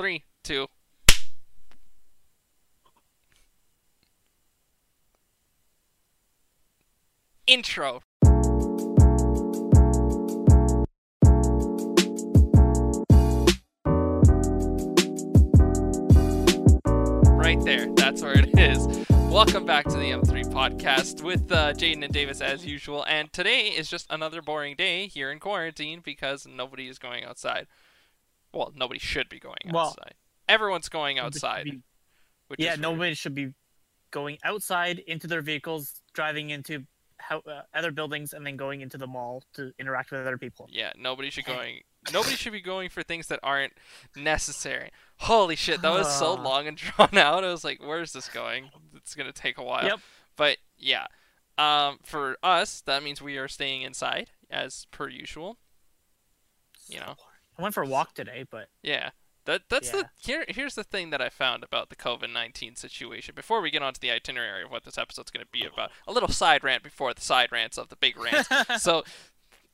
Three, two. Intro. Right there. That's where it is. Welcome back to the M3 podcast with uh, Jaden and Davis as usual. And today is just another boring day here in quarantine because nobody is going outside. Well, nobody should be going Well, outside. Everyone's going outside. be- Which yeah, nobody should be going outside into their vehicles, driving into how, uh, other buildings, and then going into the mall to interact with other people. Yeah, nobody should going. Nobody should be going for things that aren't necessary. Holy shit, that was so Ah. long and drawn out. I was like, "Where's this going? It's gonna take a while." Yep. But yeah, um, for us, that means we are staying inside as per usual. You know. I went for a walk today, but Yeah. That that's Yeah. the here here's the thing that I found about the COVID nineteen situation. Before we get onto the itinerary of what this episode's gonna be about, a little side rant before the side rants of the big rant. so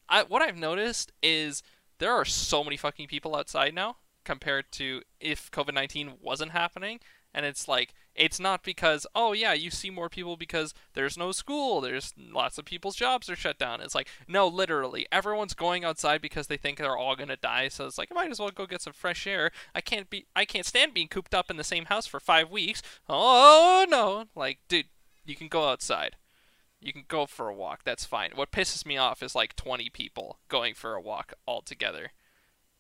I what I've noticed is there are so many fucking people outside now compared to if COVID-19 wasn't happening and it's like it's not because oh yeah you see more people because there's no school there's lots of people's jobs are shut down it's like no literally everyone's going outside because they think they're all going to die so it's like I might as well go get some fresh air I can't be I can't stand being cooped up in the same house for 5 weeks oh no like dude you can go outside you can go for a walk. That's fine. What pisses me off is like 20 people going for a walk all together.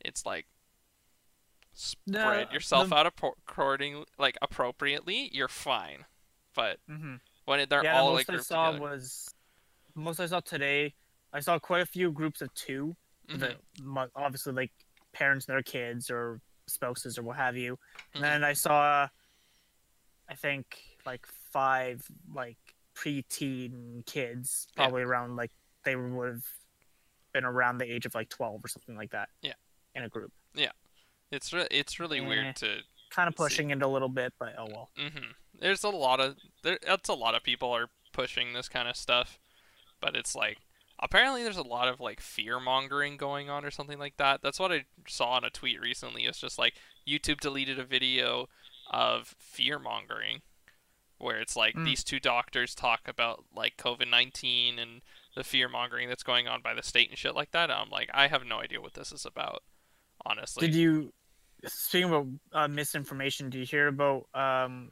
It's like No, spread yourself the- out according like appropriately. You're fine. But Mhm. when it, they're yeah, all the like most I saw together, was most I saw today. I saw quite a few groups of 2 Mhm. the obviously like parents and their kids or spouses or what have you. And Mhm. then I saw, I think like five like preteen kids, Yeah. probably around like they would have been around the age of like twelve or something like that. Yeah. in a group, it's re- it's really Eh. weird to. kind of See. pushing it a little bit, but oh well. hmm There's a lot of there. That's a lot of people are pushing this kind of stuff, but it's like apparently there's a lot of like fear mongering going on or something like that. That's what I saw on a tweet recently. It's just like YouTube deleted a video of fear mongering, where it's like Mm. these two doctors talk about like COVID nineteen and the fear mongering that's going on by the state and shit like that. I'm like, I have no idea what this is about, honestly. Did you? Speaking about uh, misinformation, do you hear about? Um,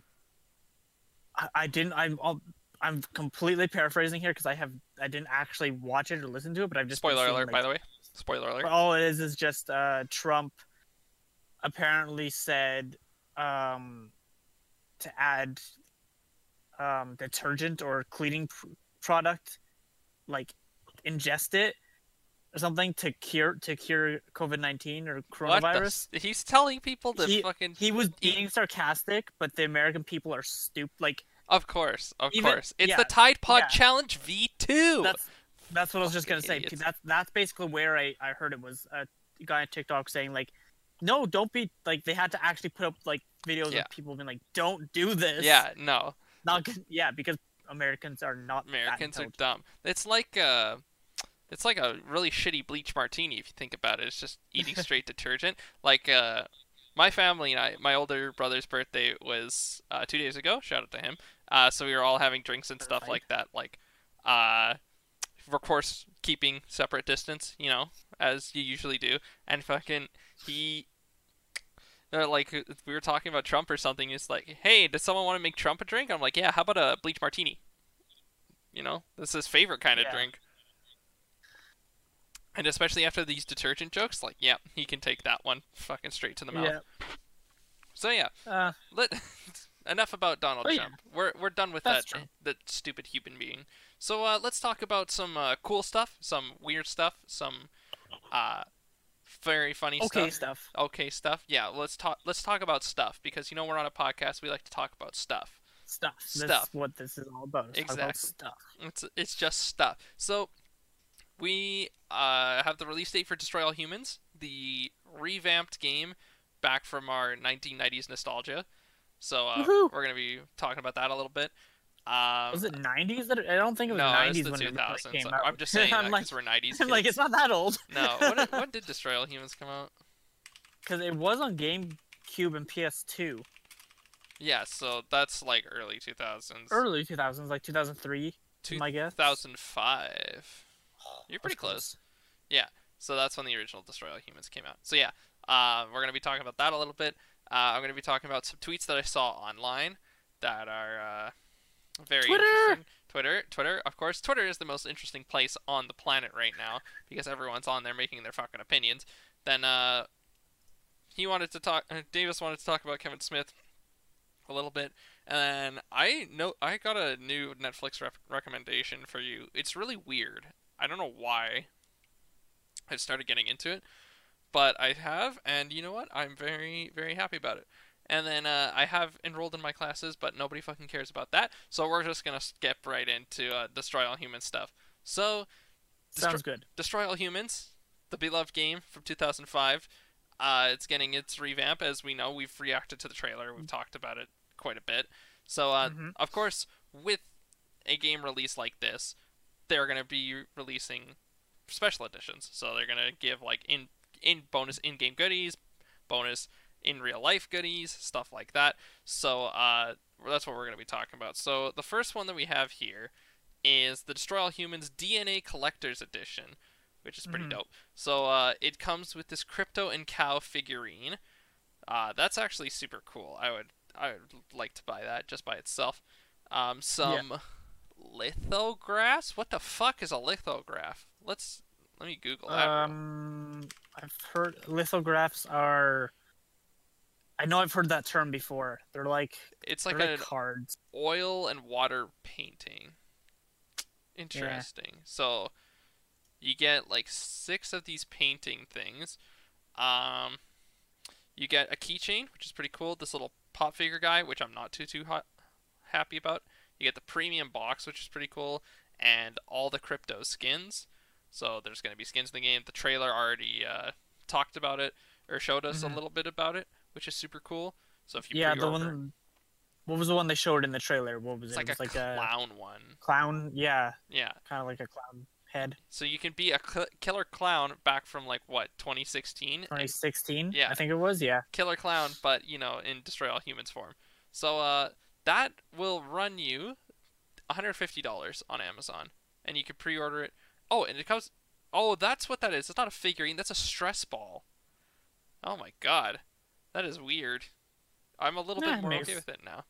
I, I didn't. I'm. I'll, I'm completely paraphrasing here because I have. I didn't actually watch it or listen to it, but I've just. Spoiler seeing, alert, like, by the way. Spoiler alert. all it is is just uh, Trump apparently said um, to add um, detergent or cleaning pr- product, like ingest it or something to cure to cure COVID nineteen or What the coronavirus. He's telling people to He- fucking. He was being sarcastic, but the American people are stupid. Like Of course, of Even- course. It's yeah, the Tide Pod yeah. Challenge V2. that's that's what I was just gonna Fucking say. That's that's basically where I I heard it was a guy on TikTok saying like, no, don't be like they had to actually put up like videos Yeah. of people being like, don't do this. yeah, no. not yeah because Americans are not Americans are dumb. It's like uh it's like a really shitty bleach martini if you think about it. It's just eating straight detergent. Like uh my family and I my older brother's birthday was uh 2 days ago. Shout out to him. Uh so we were all having drinks and stuff like that like uh of course keeping separate distance, you know, as you usually do. And fucking he uh, like we were talking about Trump or something. It's like, hey, does someone want to make Trump a drink? I'm like, yeah. How about a bleach martini? You know, that's his favorite kind of Yeah. drink. And especially after these detergent jokes, like, yeah, he can take that one fucking straight to the mouth. Yeah. So yeah, Uh, let enough about Donald Oh, yeah. Trump. We're we're done with That's that true. that stupid human being. So uh, let's talk about some uh, cool stuff, some weird stuff, some uh, very funny okay stuff stuff. okay stuff yeah let's talk let's talk about stuff because you know we're on a podcast we like to talk about stuff Stuff. That's Stuff. what this is all about. It's all about Exactly. stuff. it's it's just stuff so we uh, have the release date for destroy all humans the revamped game back from our 1990s nostalgia so uh, we're gonna be talking about that a little bit um, Was it nineties? That I don't think it was no nineties it's the when it first 2000s came I'm- out. i'm just saying that I'm like, we're 90s I'm like, it's not that old. no when did, when did destroy all humans come out because it was on GameCube. GameCube and PS2. Yeah, so that's like early 2000s. Early 2000s, like 2003, my guess. 2005. You're pretty That's close. Yeah. So that's when the original Destroy All Humans came out. So yeah, uh, we're gonna be talking about that a little bit. Uh, I'm gonna be talking about some tweets that I saw online that are uh, very Twitter! interesting. Twitter, Twitter, of course. Twitter is the most interesting place on the planet right now because everyone's on there making their fucking opinions. Then uh, he wanted to talk. Uh, Davis wanted to talk about Kevin Smith a little bit, and I know I got a new Netflix rep- recommendation for you. It's really weird. I don't know why. I started getting into it, but I have, and you know what? I'm very, very happy about it. And then uh, I have enrolled in my classes, but nobody fucking cares about that. So we're just gonna skip right into uh, Destroy All Humans stuff. So Sounds good. Destroy All Humans, the beloved game from 2005. Uh, it's getting its revamp, as we know. We've reacted to the trailer. We've talked about it quite a bit. So, uh, Mhm. of course, with a game release like this, they're going to be releasing special editions. So they're going to give like in in bonus in-game goodies, bonus in real life goodies, stuff like that. So uh, that's what we're going to be talking about. So the first one that we have here is the Destroy All Humans DNA Collector's Edition, which is pretty Mhm. dope. So uh, it comes with this Crypto and Cow figurine. Uh, that's actually super cool. I would I would like to buy that just by itself. Um, some lithographs. What the fuck is a lithograph? Let's let me Google that. Um, I've heard lithographs are. I know I've heard that term before. They're like it's like like cards. oil and water painting. Interesting. So you get like six of these painting things. Um, you get a keychain, which is pretty cool. This little pop figure guy, which I'm not too too hot, happy about. You get the premium box, which is pretty cool, and all the crypto skins. So there's going to be skins in the game. The trailer already uh, talked about it or showed us Mhm. a little bit about it, which is super cool. So if you Yeah, the one. What was the one they showed in the trailer? What was it's it? like it was a like a clown one. clown. Yeah, Yeah. kind of like a clown head. So you can be a cl- killer clown back from like what 2016, and 2016. Yeah. I think it was. Yeah. killer clown, but you know in destroy all humans form. So uh, that will run you 150 dollars on Amazon, and you can pre-order it. Oh, and it comes. Oh, that's what that is. It's not a figurine. That's a stress ball. Oh my god, that is weird. I'm a little Yeah, bit more makes- okay with it now.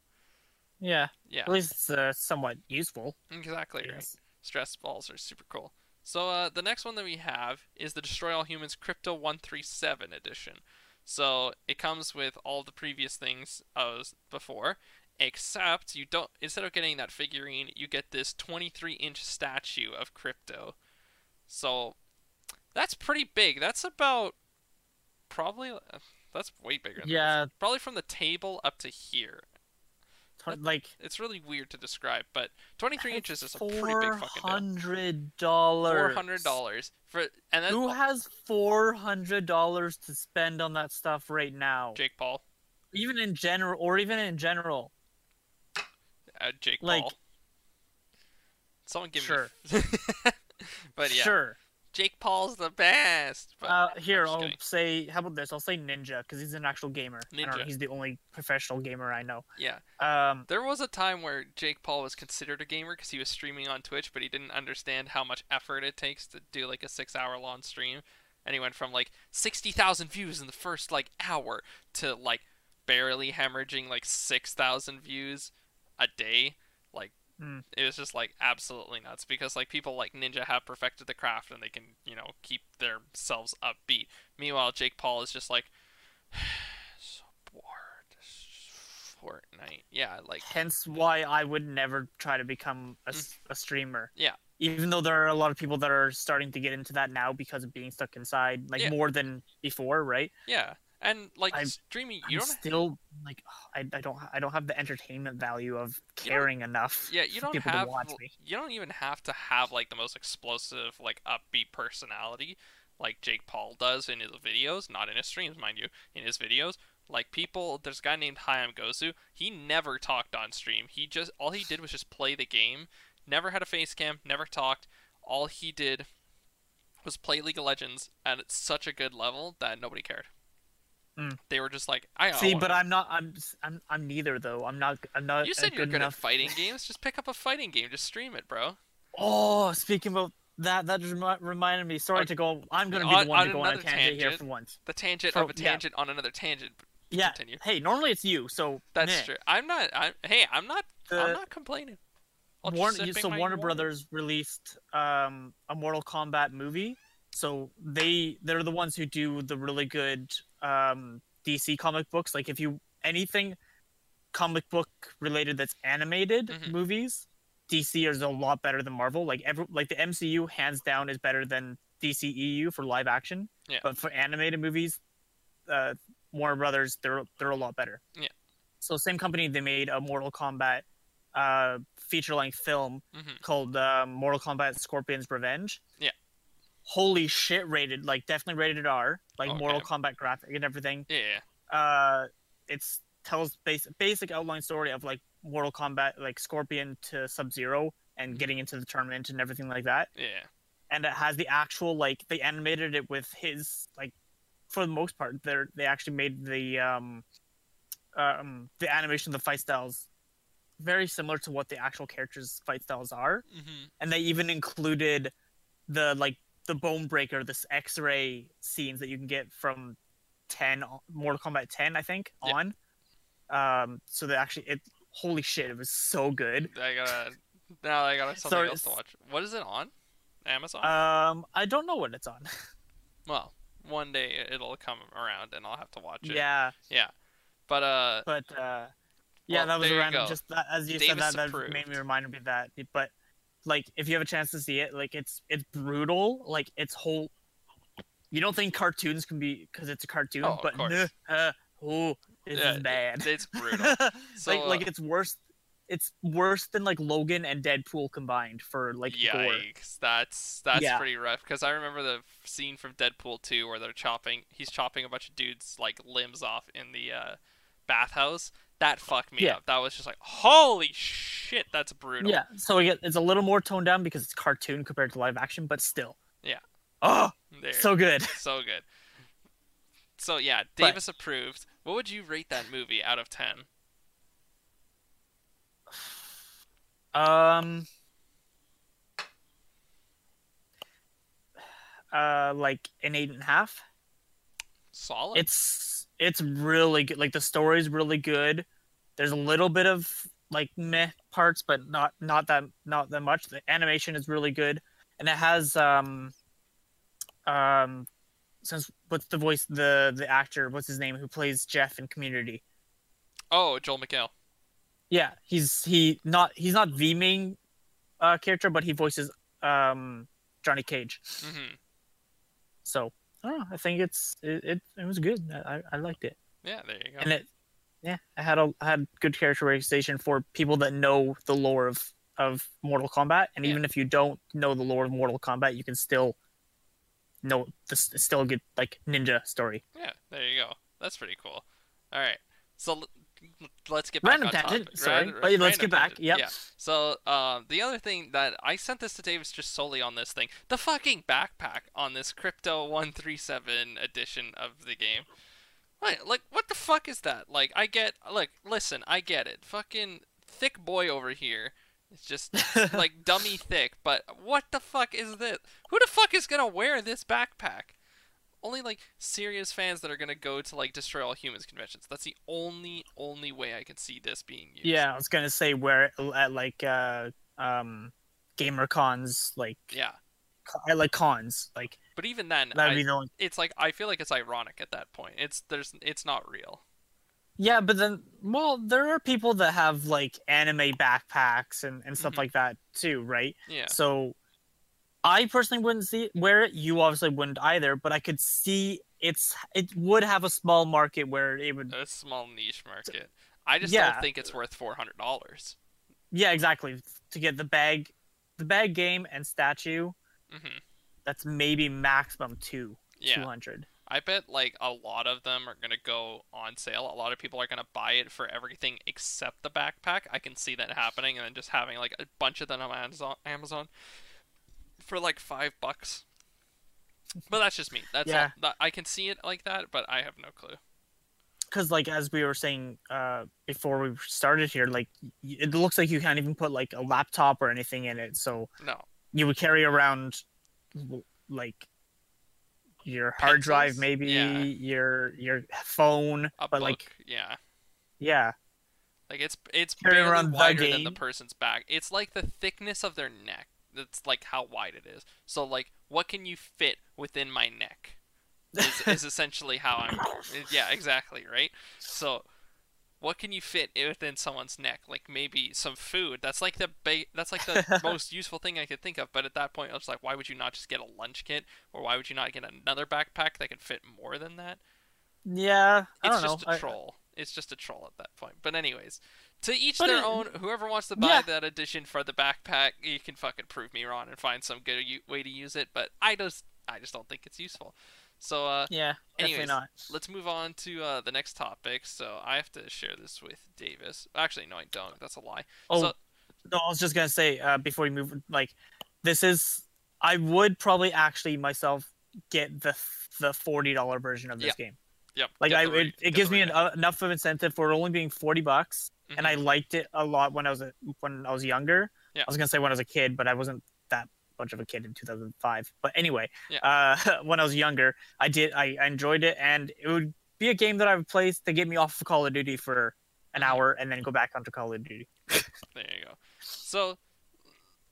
Yeah. Yeah, At least it's uh, somewhat useful. exactly right. Stress balls are super cool. So uh, the next one that we have is the Destroy All Humans Crypto 137 edition. So it comes with all the previous things as before, except you don't. Instead of getting that figurine, you get this 23-inch statue of Crypto. So that's pretty big. That's about probably uh, that's way bigger. Than Yeah. this. probably from the table up to here. Like It's really weird to describe, but 23 inches is a pretty big fucking hundred dollars. Four hundred dollars for and then Who has four hundred dollars to spend on that stuff right now? Jake Paul, Even in general, or even in general. Uh, Jake Like- Paul. Someone give me. Sure. me. but yeah, Sure. Jake Paul's the best. But Uh, here, I'll kidding. say. How about this? I'll say Ninja because he's an actual gamer. I don't know, Ninja. he's the only professional gamer I know. Yeah, Um, there was a time where Jake Paul was considered a gamer because he was streaming on Twitch, but he didn't understand how much effort it takes to do like a six-hour-long stream, and he went from like sixty thousand views in the first like hour to like barely hemorrhaging like six thousand views a day. Like Hmm. it was just like absolutely nuts because like people like Ninja have perfected the craft and they can you know keep themselves upbeat. Meanwhile, Jake Paul is just like so bored. Fortnite, yeah, like hence why I would never try to become a a streamer. Mm. Yeah. Even though there are a lot of people that are starting to get into that now because of being stuck inside, like Yeah. more than before, right? yeah, and like I'm- streaming, I'm you don't still like I, I don't I don't have the entertainment value of caring enough. Yeah, you don't people have to watch me. you don't even have to have like the most explosive, like upbeat personality like Jake Paul does in his videos, not in his streams, mind you, in his videos. Like people there's a guy named Hayam Gozu, he never talked on stream. He just all he did was just play the game, never had a face cam, never talked. All he did was play League of Legends at such a good level that nobody cared. Mm. They were just like, I See, but I'm not. I'm. I'm. I'm neither though. I'm not. I'm not. You said you're good enough. at fighting games. Just pick up a fighting game. Just stream it, bro. Oh, speaking about that, that just reminded me. Sorry to go. I'm gonna be on- the one on to go on a another tangent, here for once. The tangent So, of a yeah. tangent on another tangent. Yeah. Continue. Hey, normally it's you. So That's meh. true. I'm not. I'm. Hey, I'm not. I'm not complaining. I'll Warner, so Warner. Brothers released um, a Mortal Kombat movie. So they they're the ones who do the really good um, DC comic books. Like if you anything comic book related that's animated Mhm. movies, DC is a lot better than Marvel. Like every like the MCU hands down is better than DCEU for live action. Yeah. But for animated movies, uh, Warner Brothers they're they're a lot better. Yeah. So same company they made a Mortal Kombat uh, feature length film Mhm. called uh, Mortal Kombat Scorpion's Revenge. Yeah. Holy shit, rated like definitely rated R, like Okay. Mortal Kombat graphic and everything. Yeah. Uh, it's tells basic basic outline story of like Mortal Kombat, like Scorpion to Sub Zero, and getting into the tournament and everything like that. Yeah. And it has the actual like they animated it with his like for the most part they they actually made the um um the animation of the fight styles very similar to what the actual characters fight styles are hmm and they even included the like the bone breaker this x-ray scenes that you can get from 10 mortal kombat 10 i think Yeah. on um so that actually it holy shit it was so good I gotta. Now I got something Sorry, else to watch. What is it on? Amazon. um i don't know what it's on well, one day it'll come around and I'll have to watch it. yeah Yeah. But uh, but uh yeah Well, that was there you a random just that, as you Davis said that, that made me remind me of that but like if you have a chance to see it like it's it's brutal like it's whole you don't think cartoons can be because it's a cartoon Oh, but uh, oh this Yeah, is bad it's brutal. So, like like uh, it's worse it's worse than like logan and deadpool combined for like gore Yikes! That's that's Yeah. pretty rough. Because I remember the scene from Deadpool 2 where they're chopping. He's chopping a bunch of dudes like limbs off in the uh, bathhouse. That fucked me Yeah. up. That was just like, holy shit, that's brutal. yeah so again it's a little more toned down because it's cartoon compared to live action but still Yeah. oh There. so good so good. So yeah, But- Davis approved. What would you rate that movie out of ten? Um, uh, like an eight and a half. Solid. It's it's really good. Like the story's really good. There's a little bit of like meh parts, but not not that not that much. The animation is really good, and it has um um since what's the voice the the actor what's his name who plays Jeff in Community. oh, Joel McHale. Yeah, he's he not he's not the main uh, character, but he voices um Johnny Cage. hmm So I don't know. I think it's it it, it was good. I, I I liked it, Yeah, there you go. and it yeah, I had a I had good characterization for people that know the lore of of Mortal Kombat, and Yeah. even if you don't know the lore of Mortal Kombat, you can still know this is still a good like ninja story. Yeah, there you go. That's pretty cool. All right, so let's get back Random on tangent, topic. sorry, but let's get back, yep. Yeah. So um, the other thing that I sent this to Davis just solely on this thing, the fucking backpack on this Crypto One Three Seven edition of the game. Like, what the fuck is that? Like, I get, look, listen, I get it. Fucking thick boy over here. It's just like dummy thick, but what the fuck is this? Who the fuck is gonna wear this backpack? Only like serious fans that are gonna go to like Destroy All Humans conventions. That's the only only way I can see this being used. Yeah, I was gonna say where at like uh um gamer cons like Yeah. I like cons like But even then, I, the it's like I feel like it's ironic at that point. It's there's it's not real. Yeah, but then, well, there are people that have like anime backpacks and, and stuff Mhm. like that too, right? Yeah. So, I personally wouldn't see wear it. You obviously wouldn't either, but I could see it's it would have a small market where it would. A small niche market. I just Yeah. don't think it's worth four hundred dollars. Yeah, exactly. To get the bag, the bag game and statue, hmm that's maybe maximum two two Yeah. hundred. I bet like a lot of them are gonna go on sale. A lot of people are gonna buy it for everything except the backpack. I can see that happening, and then just having like a bunch of them on Amazon, Amazon for like five bucks. But that's just me. That's Yeah. all, I can see it like that, but I have no clue. because like as we were saying uh before we started here, like it looks like you can't even put like a laptop or anything in it. So No. You would carry around like your hard drive, maybe Yeah. your your phone, A but book. like yeah. yeah, Like it's it's Carry barely around the than the person's back. It's like the thickness of their neck. That's like how wide it is. So like, what can you fit within my neck? Is, is essentially how I'm. Yeah, exactly right. So, what can you fit within someone's neck? Like maybe some food. That's like the ba- That's like the most useful thing I could think of. But at that point, I was like, why would you not just get a lunch kit, or why would you not get another backpack that can fit more than that? yeah. I It's just know. a I- troll. It's just a troll at that point. But anyways, to each But their it- own. Whoever wants to buy Yeah. that edition for the backpack, you can fucking prove me wrong and find some good u- way to use it. But I just, I just don't think it's useful. So uh, yeah, anyways, not. let's move on to uh, the next topic. So I have to share this with Davis. Actually, no, I don't. That's a lie. Oh, so- no, I was just gonna say uh, before we move, like, this is I would probably actually myself get the the forty dollar version of this game. Yep. Like, get I it, it gives me an, uh, enough of incentive for it only being forty bucks, and I Mhm. liked it a lot when I was a, when I was younger. Yeah. I was gonna say when I was a kid, but I wasn't that much of a kid in 2005. But anyway, Yeah. uh, when I was younger, I did I, I enjoyed it, and it would be a game that I would play to get me off of Call of Duty for an Mhm. hour, and then go back onto Call of Duty. There you go. So,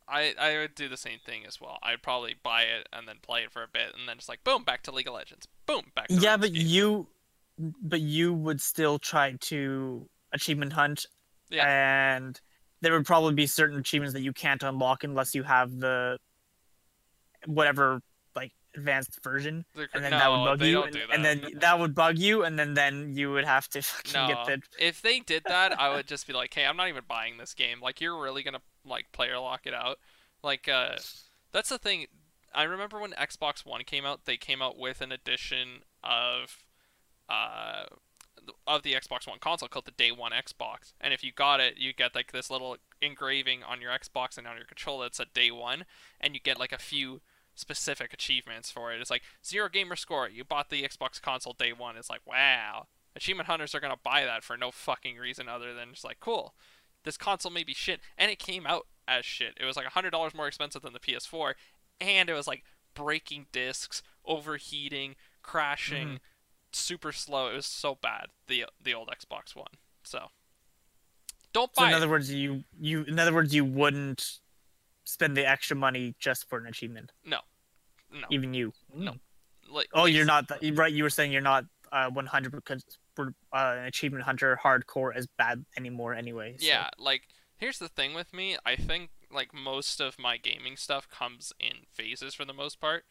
I I would do the same thing as well. I'd probably buy it and then play it for a bit, and then just like boom, back to League of Legends. Boom, back. To yeah but RuneScape. you but you would still try to achievement hunt and there would probably be certain achievements that you can't unlock unless you have the whatever like advanced version They're- and then no, that would bug you and, and then that would bug you and then then you would have to fucking no, get the if they did that, I would just be like, hey, I'm not even buying this game. Like, you're really gonna like player lock it out. Like, uh, that's the thing. I remember when Xbox One came out, they came out with an edition of, uh, of the Xbox One console called the Day One Xbox. And if you got it, you get like this little engraving on your Xbox and on your controller that said Day One, and you get like a few specific achievements for it. It's like zero gamer score. You bought the Xbox console day one. It's like wow, achievement hunters are gonna buy that for no fucking reason other than just like cool. This console may be shit, and it came out as shit. It was like hundred dollars more expensive than the PS4, and it was like breaking discs, overheating, crashing, Mhm. super slow. It was so bad. The the old Xbox One. So don't buy. so in it. other words you you in other words you wouldn't spend the extra money just for an achievement No, no, even you No. like oh you're not the, right you were saying you're not uh 100 because uh, an achievement hunter hardcore as bad anymore anyway so- Yeah, like here's the thing with me. I think like most of my gaming stuff comes in phases for the most part.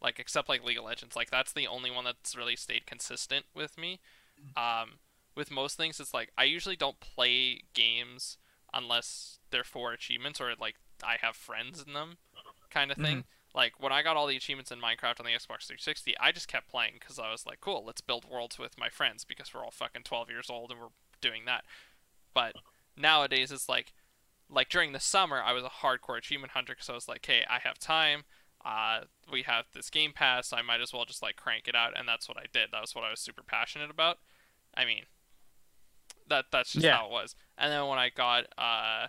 Like except like League of Legends, like that's the only one that's really stayed consistent with me. Um, with most things, it's like I usually don't play games unless they're for achievements or like I have friends in them, kind of thing. Like when I got all the achievements in Minecraft on the Xbox 360, I just kept playing because I was like, cool, let's build worlds with my friends because we're all fucking 12 years old and we're doing that. But nowadays it's like like during the summer i was a hardcore achievement hunter because i was like hey i have time. Uh, we have this game pass. I might as well just like crank it out. And that's what i did. That was what i was super passionate about. I mean that that's just Yeah. how it was. And then when i got uh,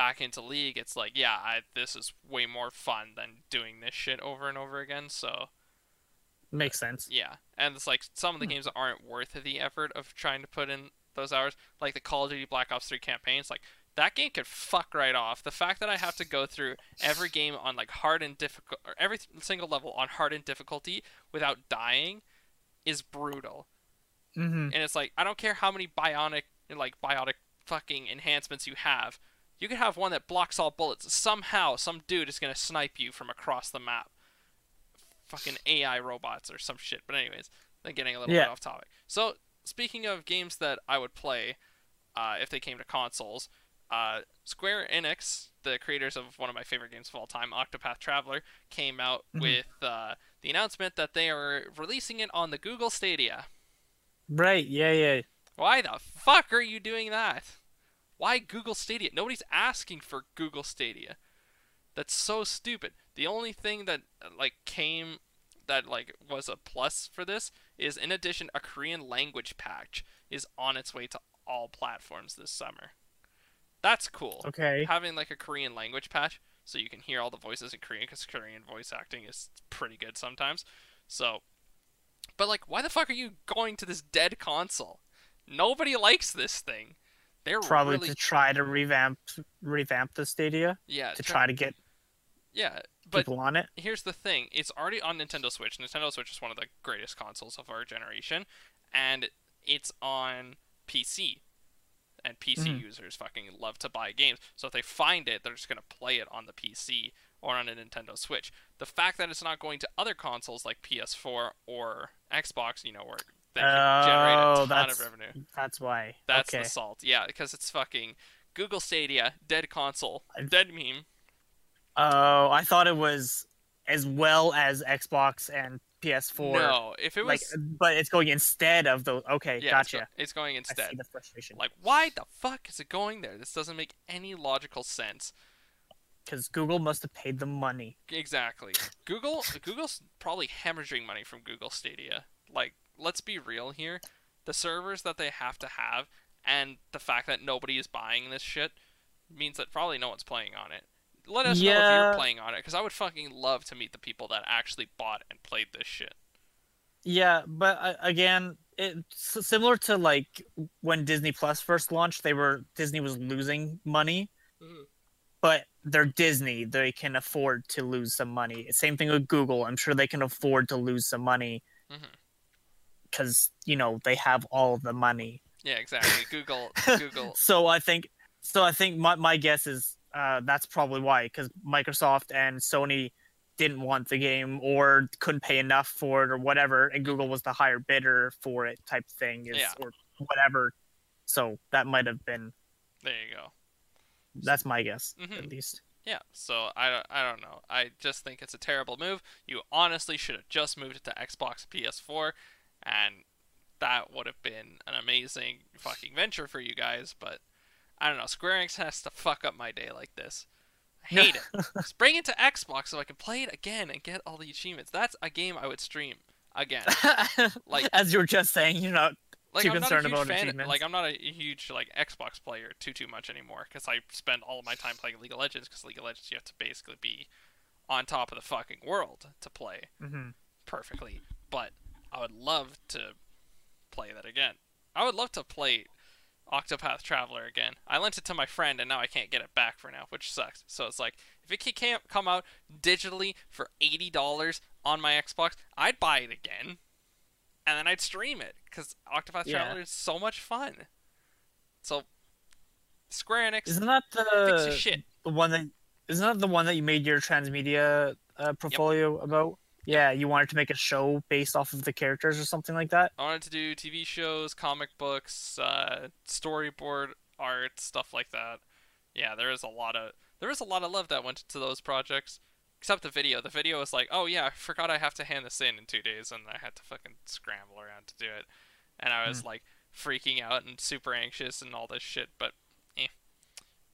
back into league it's like yeah I, this is way more fun than doing this shit over and over again so makes sense yeah, and it's like some of the Hmm. games aren't worth the effort of trying to put in those hours. Like the Call of Duty Black Ops 3 campaigns, like that game could fuck right off. The fact that I have to go through every game on like hard and difficult, or every single level on hard and difficulty without dying, is brutal. mm-hmm. And it's like I don't care how many bionic, like biotic fucking enhancements you have. You could have one that blocks all bullets. Somehow, some dude is gonna snipe you from across the map. Fucking AI robots or some shit. But anyways, then getting a little Yeah. bit off topic. So speaking of games that I would play, uh, if they came to consoles, uh, Square Enix, the creators of one of my favorite games of all time, Octopath Traveler, came out Mhm. with uh, the announcement that they are releasing it on the Google Stadia. right yeah yeah Why the fuck are you doing that? Why Google Stadia? Nobody's asking for Google Stadia. That's so stupid. The only thing that uh, like came that like was a plus for this is in addition a Korean language patch is on its way to all platforms this summer. That's cool. Okay. Having like a Korean language patch so you can hear all the voices in Korean because Korean voice acting is pretty good sometimes. So, but like, why the fuck are you going to this dead console? Nobody likes this thing. They're Probably really to try to revamp revamp the Stadia yeah to try to get yeah. But people on it. here's the thing: it's already on Nintendo Switch. Nintendo Switch is one of the greatest consoles of our generation, and it's on PC. And PC Mhm. users fucking love to buy games, so if they find it, they're just gonna play it on the PC or on a Nintendo Switch. The fact that it's not going to other consoles like PS4 or Xbox, you know, where they can generate a Oh, ton of that's- revenue. That's why. That's okay. the salt. Yeah, because it's fucking Google Stadia, dead console, dead meme. Oh, I thought it was as well as Xbox and PS4. no, if it was, like, but it's going instead of the. Okay, yeah, it's, gotcha. go- it's going instead. I see the frustration. Like, why the fuck is it going there? This doesn't make any logical sense. Because Google must have paid them money. Exactly. Google, Google's probably hemorrhaging money from Google Stadia. Like, let's be real here. The servers that they have to have, and the fact that nobody is buying this shit, means that probably no one's playing on it. Let us know if you're playing on it, because I would fucking love to meet the people that actually bought and played this shit. Yeah, but uh, again, it's similar to like when Disney Plus first launched. They were Disney was losing money, Mhm. but they're Disney. They can afford to lose some money. Same thing with Google. I'm sure they can afford to lose some money Mhm. Because you know they have all the money. Yeah, exactly. Google, Google. So I think, so I think my my guess is uh, that's probably why because Microsoft and Sony didn't want the game or couldn't pay enough for it or whatever, and Google was the higher bidder for it type thing, is, Yeah. or whatever. So that might have been There you go. that's my guess Mhm. at least. Yeah, so I, I don't know. I just think it's a terrible move. You honestly should have just moved it to Xbox PS4, and that would have been an amazing fucking venture for you guys, but I don't know. Square Enix has to fuck up my day like this. I hate it. Just bring it to Xbox so I can play it again and get all the achievements. That's a game I would stream again. Like- as you were just saying, you know, Like Too I'm not a concerned huge about fan. achievements. Like I'm not a huge like Xbox player too too much anymore because I spend all of my time playing League of Legends because League of Legends you have to basically be on top of the fucking world to play mhm. perfectly. But I would love to play that again. I would love to play Octopath Traveler again. I lent it to my friend and now I can't get it back for now, which sucks. So it's like if it can't come out digitally for eighty dollars on my Xbox, I'd buy it again, and then I'd stream it because Octopath Yeah. Traveler is so much fun. So Square Enix, isn't that the shit. the one that isn't that the one that you made your transmedia uh, portfolio about? Yeah, you wanted to make a show based off of the characters or something like that. I wanted to do TV shows, comic books, uh, storyboard art, stuff like that. Yeah, there is a lot of there is a lot of love that went into those projects. Except the video. The video was like, oh yeah, I forgot I have to hand this in in two days, and I had to fucking scramble around to do it. And I was like freaking out and super anxious and all this shit. But, eh,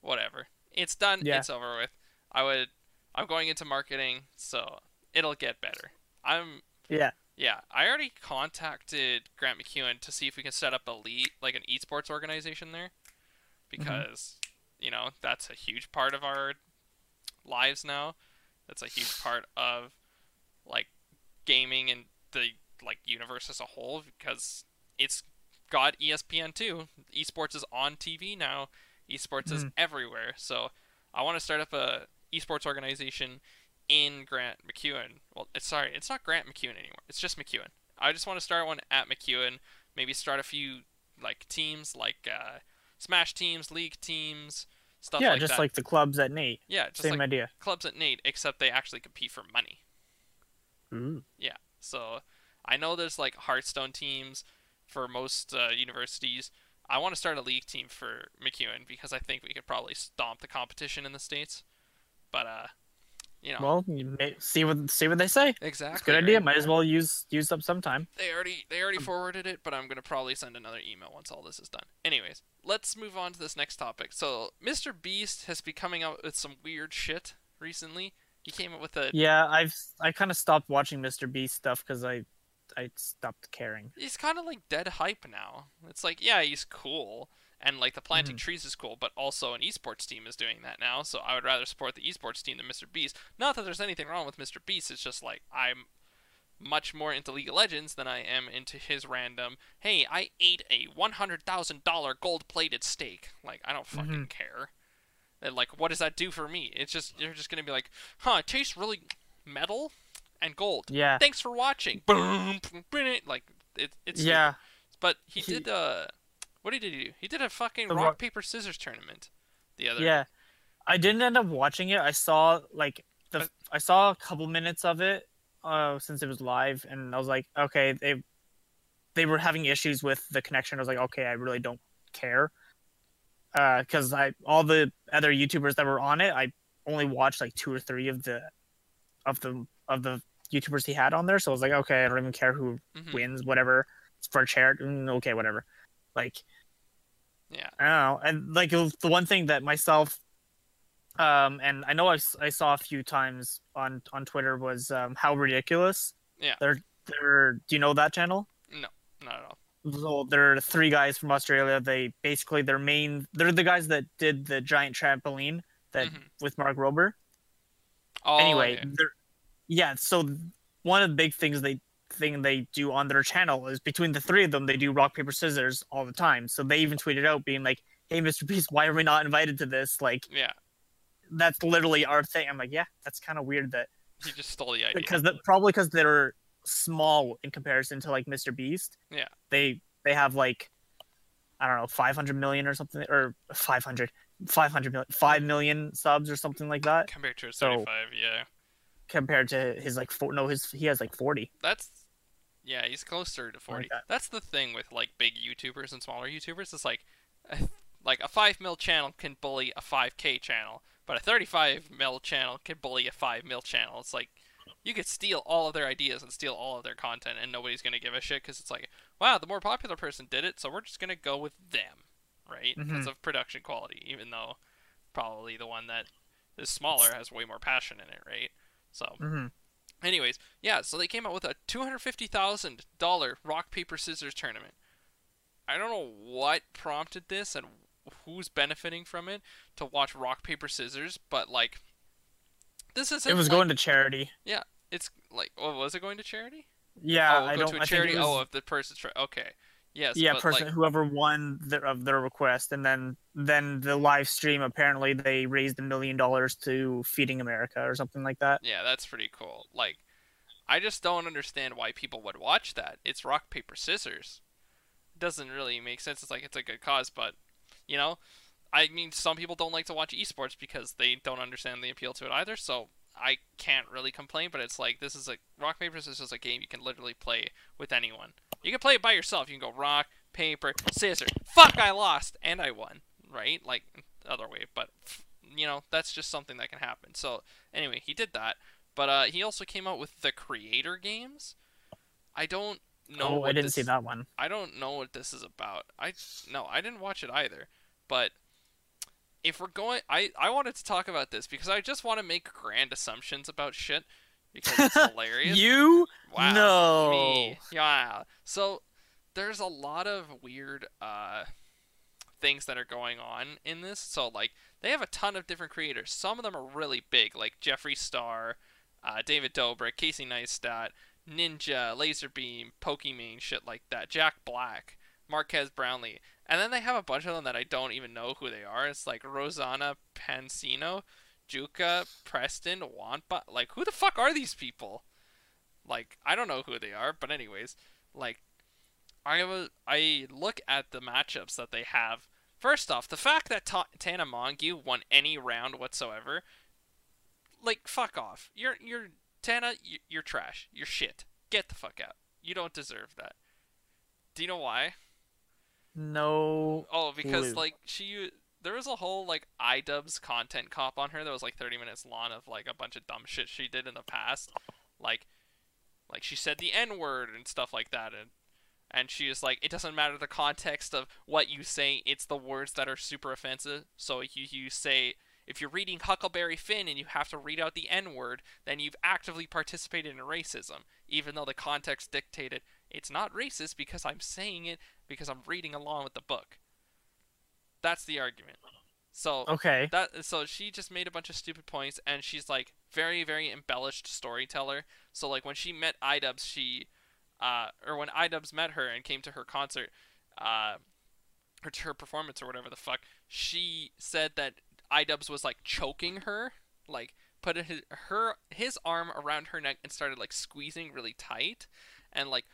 whatever. It's done. Yeah. It's over with. I would. I'm going into marketing, so it'll get better. I'm Yeah. yeah, I already contacted Grant MacEwan to see if we can set up a lead, like an esports organization there, because you know that's a huge part of our lives now. That's a huge part of like gaming and the like universe as a whole because it's got ESPN too. Esports is on TV now. Esports is Mhm. everywhere. So I want to start up a esports organization in Grant MacEwan. Well, it's sorry, it's not Grant MacEwan anymore. It's just MacEwan. I just want to start one at MacEwan. Maybe start a few like teams, like uh, Smash teams, League teams, stuff yeah, like just that. like the clubs at NAIT. yeah, just Same like idea. clubs at NAIT, except they actually compete for money. Yeah. So I know there's like Hearthstone teams for most uh, universities. I want to start a league team for MacEwan because I think we could probably stomp the competition in the states. But uh, you know, Well, you may see what see what they say. exactly. Good idea. Might as well use use up sometime. They already they already um, forwarded it, but I'm gonna probably send another email once all this is done. Anyways, let's move on to this next topic. So Mr. Beast has been coming out with some weird shit recently. He came up with a. Yeah, I've I kind of stopped watching Mr. Beast stuff because I I stopped caring. He's kind of like dead hype now. It's like, yeah, he's cool, and like the planting Mhm. trees is cool, but also an esports team is doing that now. So I would rather support the esports team than Mr. Beast. Not that there's anything wrong with Mr. Beast. It's just like I'm much more into League of Legends than I am into his random. Hey, I ate a one hundred thousand dollar gold plated steak. Like I don't fucking care. And like, what does that do for me? It's just you're just gonna be like, huh? It tastes really metal and gold. Yeah, Thanks for watching. Boom, like it, it's yeah, But he, He- did uh what did he do? He did a fucking rock, rock- paper scissors tournament the other yeah. I didn't end up watching it. I saw like the But- I saw a couple minutes of it uh since it was live, and I was like, okay, they they were having issues with the connection. I was like, okay, I really don't care. Because I all the other YouTubers that were on it, I only watched like two or three of the of the of the YouTubers he had on there. So I was like, okay, I don't even care who Mhm. wins, whatever. It's for charity. mm, Okay, whatever. Like Yeah. I don't know. And like the one thing that myself, um, and I know I, I saw a few times on on Twitter was um, how ridiculous. Yeah. They're they're. Do you know that channel? No, not at all. So they're three guys from Australia. They basically their main. They're the guys that did the giant trampoline that Mhm. with Mark Rober. Oh, anyway, yeah. yeah. So one of the big things they thing they do on their channel is between the three of them they do rock paper scissors all the time. So they even tweeted out being like, "Hey, Mr. Beast, why are we not invited to this? Like, Yeah. that's literally our thing." I'm like, "Yeah, that's kind of weird that He just stole the idea. because that probably because they're small in comparison to like Mr. Beast. Yeah. They they have like I don't know 500 million or something or 500 500 million 5 million subs or something like that Compared to a So- yeah. compared to his like four no his he has like 40 That's yeah, he's closer to 40. that. That's the thing with like big YouTubers and smaller YouTubers. It's like like a 5 mil channel can bully a 5k channel, but a 35 mil channel can bully a 5 mil channel. It's like you could steal all of their ideas and steal all of their content and nobody's going to give a shit cuz it's like, wow, the more popular person did it, so we're just going to go with them, right? Because Mhm. of production quality, even though probably the one that is smaller has way more passion in it, right? So, mm-hmm. Anyways, yeah, so they came out with a two hundred fifty thousand dollar rock paper scissors tournament. I don't know what prompted this and who's benefiting from it to watch rock paper scissors, but like, this is it was going to charity Yeah, It's like, oh, was it going to charity? yeah oh, I go don't to a I think charity. it was, Oh, if the person's tra- okay, yes, yeah but, person like, whoever won their, of their request and then then the live stream apparently they raised a million dollars to feeding america or something like that yeah, that's pretty cool. Like, I just don't understand why people would watch that. It's rock paper scissors. Doesn't really make sense. It's like it's a good cause, but you know, I mean, some people don't like to watch esports because they don't understand the appeal to it either. So I can't really complain. But it's like this is a rock paper scissors is a game you can literally play with anyone. You can play it by yourself. You can go rock paper scissors. Fuck, I lost and I won. Right? Like other way, but you know that's just something that can happen. So anyway, he did that. But uh, he also came out with the creator games. I don't know. oh i didn't this, see that one I don't know what this is about. I no, I didn't watch it either. But if we're going, I I wanted to talk about this because I just want to make grand assumptions about shit because it's hilarious. you wow, no me, yeah. So there's a lot of weird uh things that are going on in this. So like they have a ton of different creators. Some of them are really big, like Jeffree Star, uh, David Dobrik, Casey Neistat, Ninja, LazarBeam, Pokimane, shit like that. Jack Black, Marques Brownlee, and then they have a bunch of them that I don't even know who they are. It's like Rosanna Pansino, Juka, Preston, Wampa. Like who the fuck are these people? Like I don't know who they are, but anyways, like I was I look at the matchups that they have. First off, the fact that Ta- Tana Mongeau won any round whatsoever, like fuck off. You're you're Tana, you're trash. You're shit. Get the fuck out. You don't deserve that. Do you know why? No Oh, because Clue. like she there was a whole like iDubbbz content cop on her that was like 30 minutes long of like a bunch of dumb shit she did in the past. Like like she said the N word and stuff like that and and she is like it doesn't matter the context of what you say, it's the words that are super offensive. So you you say if you're reading Huckleberry Finn and you have to read out the N word, then you've actively participated in racism, even though the context dictated it's not racist because I'm saying it because I'm reading along with the book. That's the argument. So Okay. that so she just made a bunch of stupid points and she's like very very embellished storyteller. So like when she met Idubbbz, she uh or when Idubbbz met her and came to her concert, uh or to her performance or whatever the fuck, she said that Idubbbz was like choking her, like put his her his arm around her neck and started like squeezing really tight and like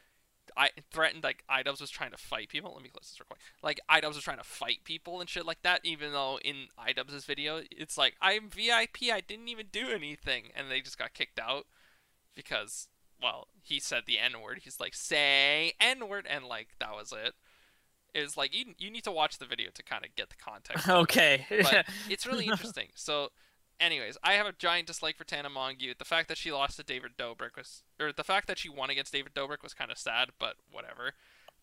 I threatened like Idubbbz was trying to fight people. Let me close this real quick. Like Idubbbz was trying to fight people and shit like that. Even though in Idubbbz's video, it's like I'm VIP. I didn't even do anything, and they just got kicked out because well, he said the N word. He's like say N word, and like that was it. It's like you you need to watch the video to kind of get the context. it Okay. but it's really interesting. So, anyways, I have a giant dislike for Tana Mongeau. The fact that she lost to David Dobrik was, or the fact that she won against David Dobrik was kind of sad, but whatever.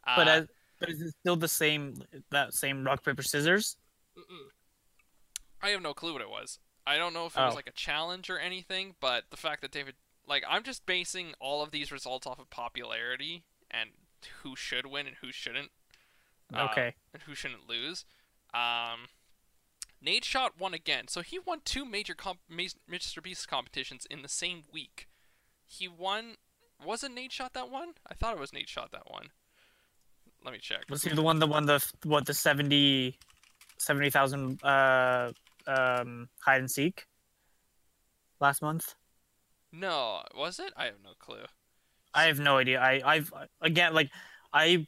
Uh, but as, but is it still the same that same rock paper scissors? mm-mm. I have no clue what it was. I don't know if it was Oh. like a challenge or anything, but the fact that David, like, I'm just basing all of these results off of popularity and who should win and who shouldn't. uh, Okay. and who shouldn't lose. Um, Nadeshot won again, so he won two major comp- Mr. Beast competitions in the same week. He won. Was it Nadeshot that one? I thought it was Nadeshot that one. Let me check. Was he the one that won the what the 70 70,000 uh um hide and seek last month? No, was it? I have no clue. I have no idea. I I've again like I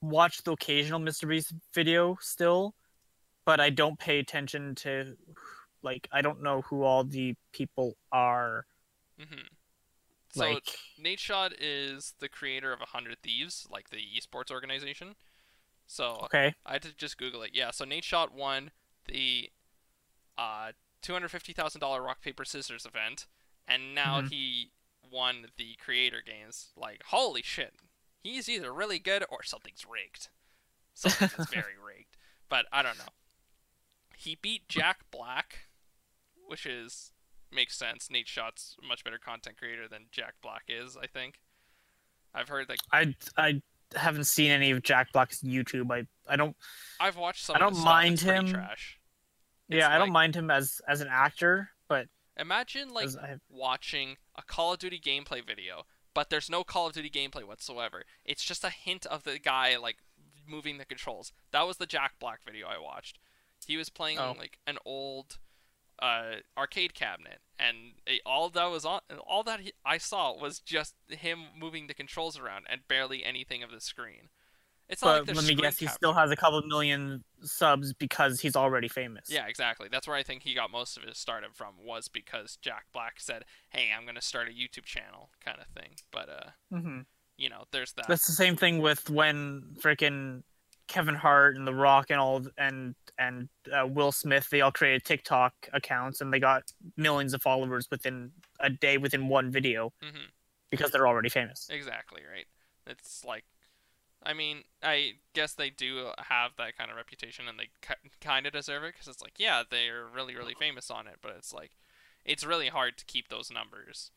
watch the occasional Mr. Beast video still, but I don't pay attention to like I don't know who all the people are. hmm So Like Nadeshot is the creator of A Hundred Thieves, like the esports organization. So okay, I had to just Google it. Yeah, so Nadeshot won the uh, two hundred fifty thousand dollar rock paper scissors event, and now Mhm. he won the creator games. Like, holy shit, he's either really good or something's rigged. Something is very rigged, but I don't know. He beat Jack Black, which is makes sense. Nadeshot's a much better content creator than Jack Black is. I think. I've heard like I I haven't seen any of Jack Black's YouTube. I I don't I've watched some. I don't mind stuff. It's pretty him. Trash. It's yeah I don't mind him as as an actor, but Imagine like I, watching a Call of Duty gameplay video, but there's no Call of Duty gameplay whatsoever. It's just a hint of the guy like moving the controls. That was the Jack Black video I watched. He was playing Oh. like an old uh, arcade cabinet, and it, all that was on, all that he, I saw was just him moving the controls around and barely anything of the screen. It's not like but there's let me guess, he still has a couple million subs because he's already famous. Yeah, exactly. That's where I think he got most of his started from was because Jack Black said, "Hey, I'm gonna start a YouTube channel," kind of thing. But uh, hmm you know, there's that. That's the same thing with when freaking Kevin Hart and The Rock and all and and uh, Will Smith they all created TikTok accounts and they got millions of followers within a day within one video hmm because they're already famous. Exactly right. It's like, I mean, I guess they do have that kind of reputation, and they kind of deserve it because it's like, yeah, they're really, really famous on it, but it's like, it's really hard to keep those numbers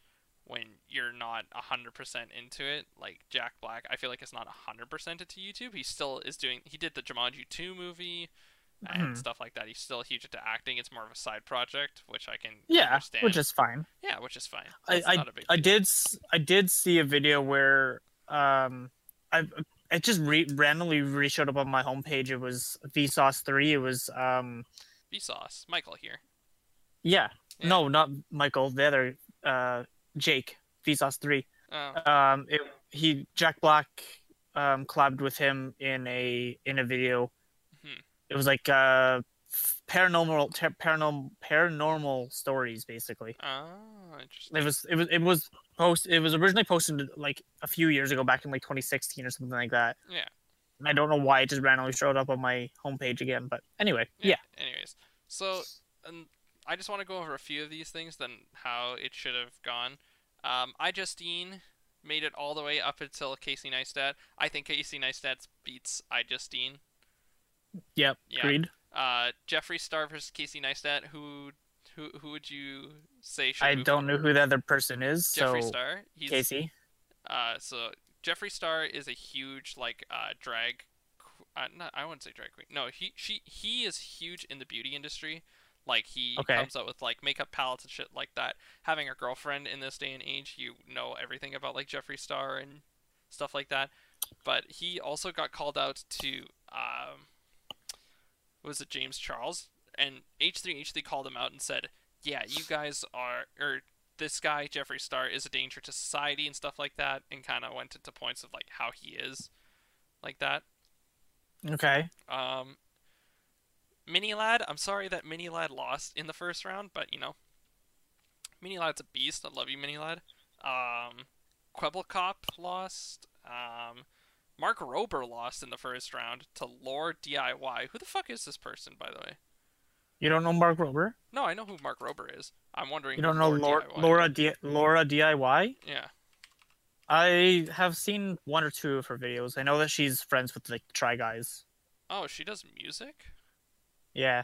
when you're not hundred percent into it. Like Jack Black, I feel like it's not hundred percent into YouTube. He still is doing. He did the Jumanji two movie and Mhm. stuff like that. He's still huge into acting. It's more of a side project, which I can Yeah, understand. which is fine. yeah, which is fine. I That's I, not a big I did I did see a video where um I it just re- randomly re showed up on my homepage. It was Vsauce three. It was um Vsauce, Michael here. yeah, Yeah. no not Michael the other uh Jake Vsauce three. Oh, um it, he jack black um collabed with him in a in a video Hmm. it was like uh paranormal ter- paranormal paranormal stories basically oh, interesting. it was it was it was post it was originally posted like a few years ago back in like 2016 or something like that Yeah. and i don't know why it just randomly showed up on my homepage again but anyway yeah, Anyways, so um, I just want to go over a few of these things, then how it should have gone. Um, iJustine made it all the way up until Casey Neistat. I think Casey Neistat beats iJustine. yep Yeah. agreed Uh, Jeffree Star versus Casey Neistat. Who Who who would you say should I move don't know who the other person is. Jeffree so Star. He's Casey. uh so Jeffree Star is a huge like uh drag uh, not, I wouldn't say drag queen. No, he she he is huge in the beauty industry. Like he Okay. comes up with like makeup palettes and shit like that. Having a girlfriend in this day and age, you know everything about like Jeffree Star and stuff like that. But he also got called out to um was it James Charles? And H3H3 called him out and said, "Yeah, you guys are or this guy Jeffree Star is a danger to society and stuff like that," and kind of went into points of like how he is, like that. Okay. Um, Miniladd, I'm sorry that Miniladd lost in the first round, but you know, Miniladd's a beast. I love you, Miniladd. Um, Quebblecop lost. Um, Mark Rober lost in the first round to LaurDIY. Who the fuck is this person, by the way? You don't know Mark Rober? No, I know who Mark Rober is. I'm wondering. You don't know Lore Laura DIY Laura. D- Laura DIY? Yeah. I have seen one or two of her videos. I know that she's friends with like Try Guys. Oh, she does music. Yeah.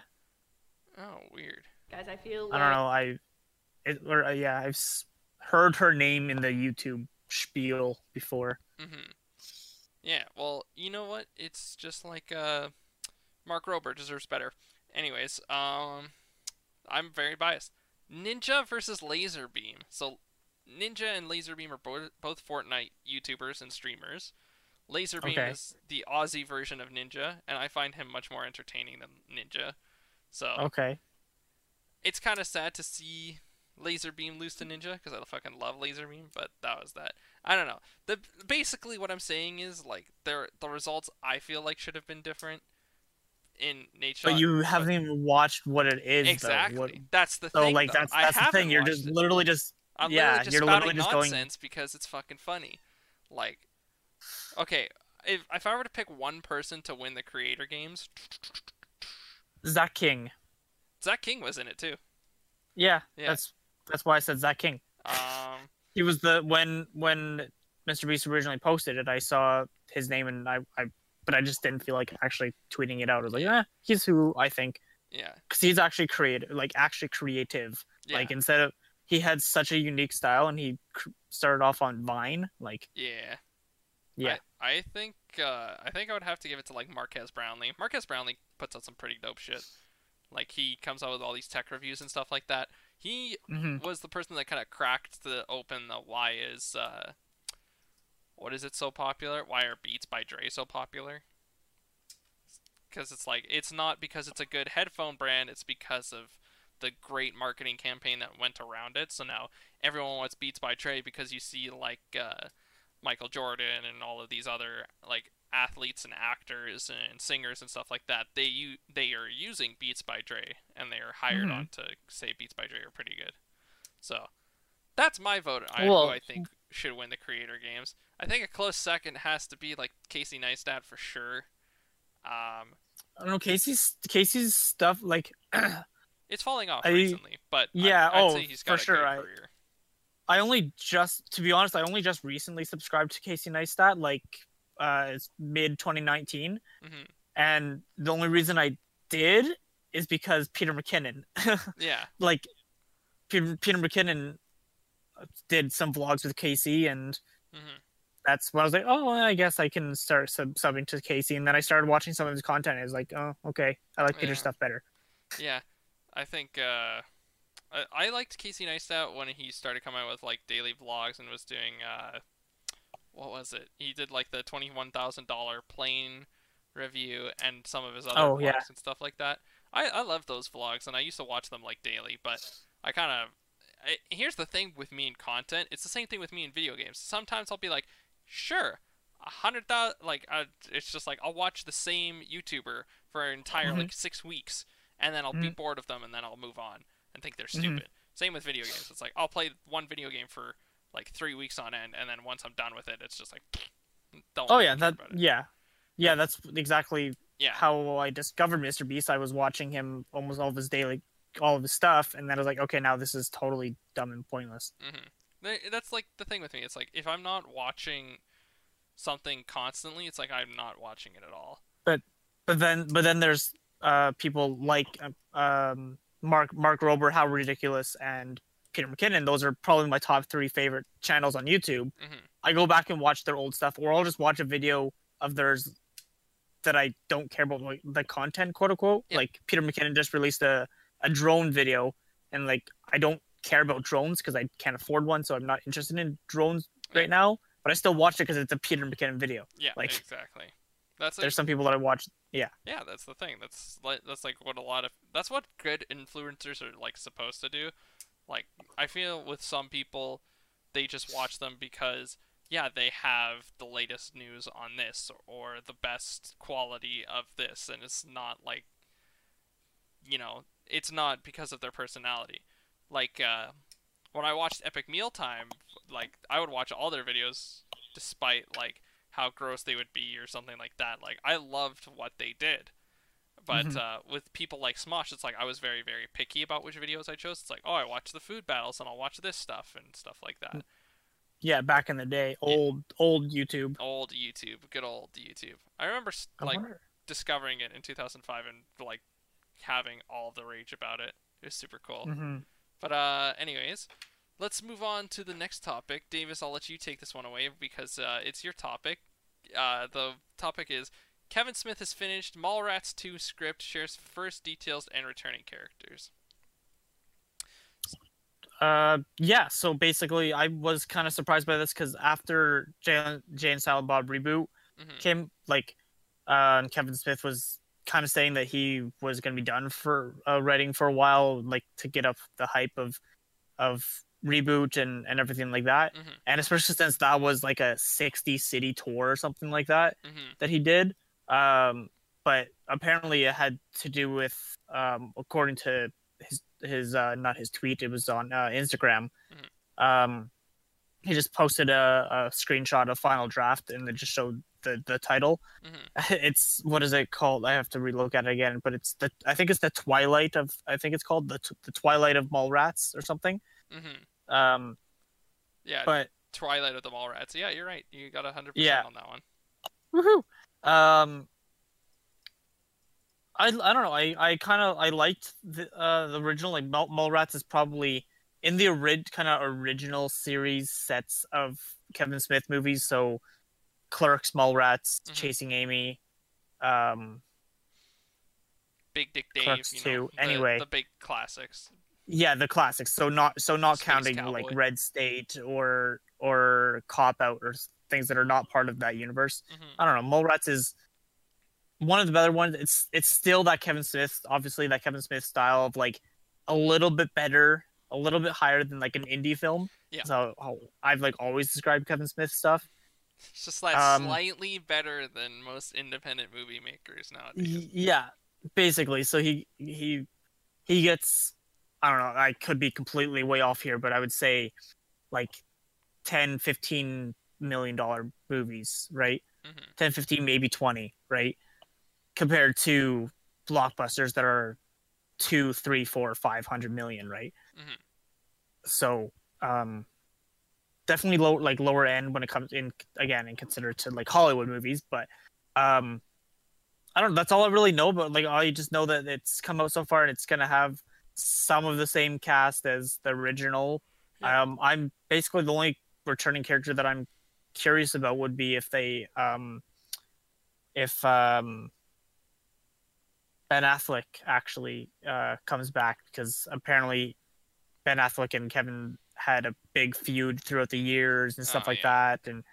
Oh, weird. Guys, I feel I don't know. I, it, or uh, yeah, I've heard her name in the YouTube spiel before. hmm Yeah, well, you know what? It's just like uh, Mark Rober deserves better. Anyways, um, I'm very biased. Ninja versus LazarBeam. So, Ninja and LazarBeam are both both Fortnite YouTubers and streamers. LazarBeam Okay. is the Aussie version of Ninja, and I find him much more entertaining than Ninja. So Okay. it's kind of sad to see LazarBeam lose to Ninja because I fucking love LazarBeam, but that was that. I don't know. The basically what I'm saying is like there the results I feel like should have been different in nature. But you haven't even watched what it is. exactly. What- That's the so thing. like though. that's I that's the thing. You're just it. literally just I'm yeah, literally just you're literally just going- nonsense because it's fucking funny. Like, okay, if if I were to pick one person to win the Creator Games, Zach King. Zach King was in it too. Yeah, Yeah. that's that's why I said Zach King. Um, He was the when when Mr. Beast originally posted it, I saw his name and I, I but I just didn't feel like actually tweeting it out. I was like, yeah, he's who I think yeah, because he's actually creative, like actually creative. yeah, Like instead of he had such a unique style and he cr- started off on Vine. Like yeah. Yeah, I, I think uh, I think I would have to give it to like Marques Brownlee. Marques Brownlee puts out some pretty dope shit. Like he comes out with all these tech reviews and stuff like that. He hmm was the person that kind of cracked the open the why is uh, what is it so popular? Why are Beats by Dre so popular? Because it's like it's not because it's a good headphone brand. It's because of the great marketing campaign that went around it. So now everyone wants Beats by Dre because you see like uh, Michael Jordan and all of these other like athletes and actors and singers and stuff like that. They u- they are using Beats by Dre and they are hired Mhm. on to say Beats by Dre are pretty good. So that's my vote. I, Well- who I think should win the Creator Games. I think a close second has to be like Casey Neistat for sure. Um, I don't know Casey's Casey's stuff. Like it's falling off I- recently, but yeah, I'd oh, say he's for sure, I- career. I only just to be honest, I only just recently subscribed to Casey Neistat. Like uh, it's mid 2019, hmm and the only reason I did is because Peter McKinnon. Yeah, like Peter, Peter McKinnon did some vlogs with Casey, and hmm that's when I was like, oh, I guess I can start sub- subbing to Casey. And then I started watching some of his content. And I was like, oh, okay, I like Peter's Yeah. stuff better. yeah. I think uh, I, I liked Casey Neistat when he started coming out with like daily vlogs and was doing uh, what was it? He did like the twenty one thousand dollar plane review and some of his other Oh, vlogs yeah. and stuff like that. I I love those vlogs and I used to watch them like daily, but I kind of here's the thing with me in content. It's the same thing with me in video games. Sometimes I'll be like, sure, a hundred thousand. Like, uh, it's just like I'll watch the same YouTuber for an entire Mhm. like six weeks, and then I'll be Mhm. bored of them, and then I'll move on and think they're Mhm. stupid. Same with video games. It's like I'll play one video game for like three weeks on end, and then once I'm done with it, it's just like, don't. Oh yeah, that yeah, yeah. That's exactly yeah. how I discovered Mr. Beast. I was watching him almost all of his daily, all of his stuff, and then I was like, okay, now this is totally dumb and pointless. Th- That's like the thing with me. It's like if I'm not watching something constantly, it's like I'm not watching it at all. But but then, but then there's uh people like uh, um Mark Mark Rober, How Ridiculous, and Peter McKinnon. Those are probably my top three favorite channels on YouTube. Mhm. I go back and watch their old stuff, or I'll just watch a video of theirs that I don't care about like, the content, quote unquote. Yeah. Like Peter McKinnon just released a, a drone video, and like I don't care about drones because I can't afford one, so I'm not interested in drones Yeah. right now. But I still watch it because it's a Peter McKinnon video. Yeah, Like- exactly. That's like, There's some people that I watch. Yeah, yeah, that's the thing. That's like that's like what a lot of that's what good influencers are like supposed to do. Like I feel with some people, they just watch them because yeah, they have the latest news on this or the best quality of this, and it's not like you know, it's not because of their personality. Like uh, when I watched Epic Mealtime, like I would watch all their videos despite like how gross they would be or something like that. Like I loved what they did. But Mhm. uh, with people like Smosh, it's like I was very, very picky about which videos I chose. It's like, oh, I watch the food battles and I'll watch this stuff and stuff like that. yeah. Back in the day, old old YouTube. Old YouTube, good old YouTube. I remember I like discovering it in 2005 and like having all the rage about it. It was super cool. Mhm. But uh, anyways, let's move on to the next topic. Davis, I'll let you take this one away because uh, it's your topic. Uh, the topic is Kevin Smith has finished Mallrats 2 script, shares first details and returning characters. Uh, yeah. So basically, I was kind of surprised by this because after Jay, Jay and Silent Bob reboot hmm came, like, uh, Kevin Smith was kind of saying that he was going to be done for uh, writing for a while, like to get up the hype of of reboot and and everything like that. Mhm. And especially since that was like a 60 city tour or something like that hmm that he did. Um, but apparently it had to do with, um, according to his his uh, not his tweet, it was on uh, Instagram. Um, he just posted a, a screenshot of Final Draft and it just showed the the title. hmm It's what is it called? I have to relook at it again, but it's the I think it's the Twilight of I think it's called the the Twilight of Mallrats or something. hmm Um, Yeah, but Twilight of the Mallrats. Yeah, you're right. You got 100% on that one. Woohoo! Um, I I don't know. I I kind of I liked the uh the original like Mall, Mallrats is probably in the orig kind of original series sets of Kevin Smith movies. So Clerks, Mallrats, Mhm. Chasing Amy, um, Big Dick Dave, Clerks you know, 2. the, Anyway. the big classics. Yeah, the classics. So not so not Space counting Cowboy. like Red State or or Cop Out or things that are not part of that universe. hmm I don't know. Mallrats is one of the better ones. It's it's still that Kevin Smith, obviously that Kevin Smith style of like a little bit better, a little bit higher than like an indie film. Yeah. So how I've like always described Kevin Smith stuff. It's just like Um, slightly better than most independent movie makers nowadays. Yeah, basically. So he he he gets I don't know. I could be completely way off here, but I would say like 10, 15 million dollar movies, right? hmm 10 15 maybe 20 right compared to blockbusters that are two three four five hundred million right Mhm. so um definitely low like lower end when it comes in again and considered to like hollywood movies but um i don't know. that's all i really know but like all i just know that it's come out so far and it's gonna have some of the same cast as the original Yeah. um i'm basically the only returning character that i'm curious about would be if they um if um Ben Affleck actually uh comes back because apparently Ben Affleck and Kevin had a big feud throughout the years and stuff Oh, like yeah. that and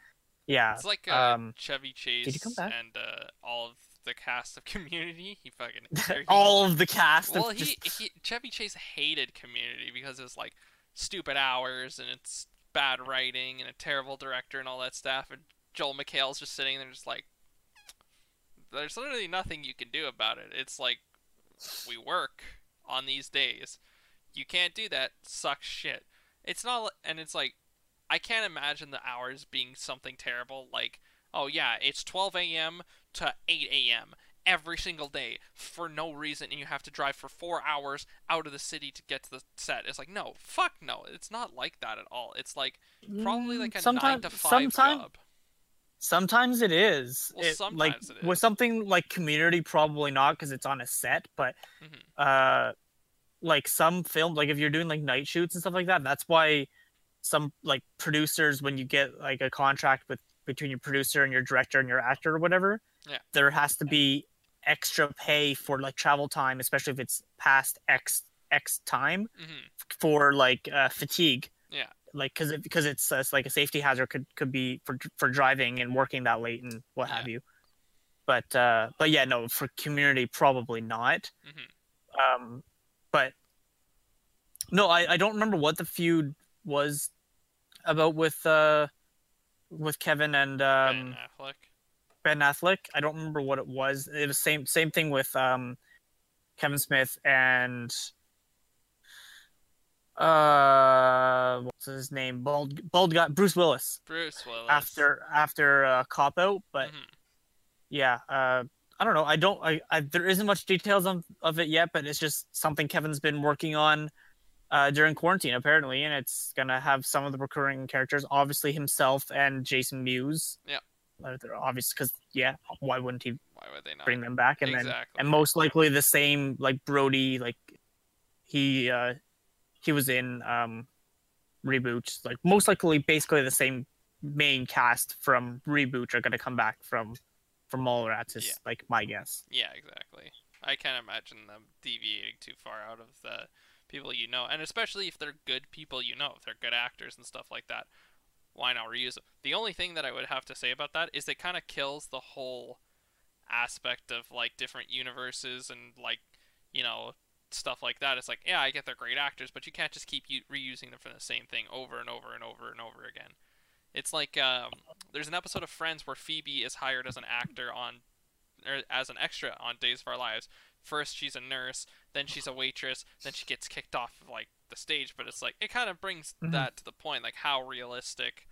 yeah It's like uh, um, Chevy Chase Did he come back? and uh, all of the cast of Community. He fucking all of the cast Well, of he, just, he Chevy Chase hated Community because it's like stupid hours and it's bad writing and a terrible director and all that stuff. And Joel McHale's just sitting there, just like, there's literally nothing you can do about it. It's like we work on these days. You can't do that. Sucks shit. It's not, and it's like I can't imagine the hours being something terrible. Like, oh yeah, it's 12 a.m. to 8 a.m. every single day for no reason, and you have to drive for four hours out of the city to get to the set. It's like, no, fuck no. It's not like that at all. It's like probably Mm, like a sometime- nine to five sometime- job. Sometimes it is. Well, It- like sometimes it with something like Community, probably not because it's on a set. But Mhm. uh, like some film like if you're doing like night shoots and stuff like that that's why some like producers when you get like a contract with between your producer and your director and your actor or whatever Yeah. there has to be extra pay for like travel time especially if it's past x x time hmm for like uh, fatigue Yeah. like because it, because it's, uh, it's like a safety hazard could could be for for driving and working that late and what have you but uh but yeah no for community probably not hmm um but no i i don't remember what the feud was about with uh with kevin and um ben Affleck. Ben affleck i don't remember what it was it was same same thing with um kevin smith and uh what's his name bald bald guy bruce willis Bruce Willis. after after uh, cop out but Mhm. yeah uh i don't know i don't I, I there isn't much details of, of it yet but it's just something kevin's been working on uh during quarantine apparently and it's gonna have some of the recurring characters obviously himself and jason mewes Yeah. They're obvious because yeah why wouldn't he Why would they not? bring them back and then and most likely the same like brody like he uh he was in um reboot like most likely basically the same main cast from reboot are going to come back from from Mallrats is Yeah. like my guess Yeah, exactly. I can't imagine them deviating too far out of the people you know, and especially if they're good people you know, if they're good actors and stuff like that. Why not reuse them? The only thing that I would have to say about that is it kind of kills the whole aspect of like different universes and like you know stuff like that. It's like yeah, I get they're great actors, but you can't just keep u- reusing them for the same thing over and over and over and over again. It's like um, there's an episode of Friends where Phoebe is hired as an actor on or as an extra on Days of Our Lives. First she's a nurse, then she's a waitress, then she gets kicked off of like the stage. But it's like it kind of brings Mhm. that to the point, like how realistic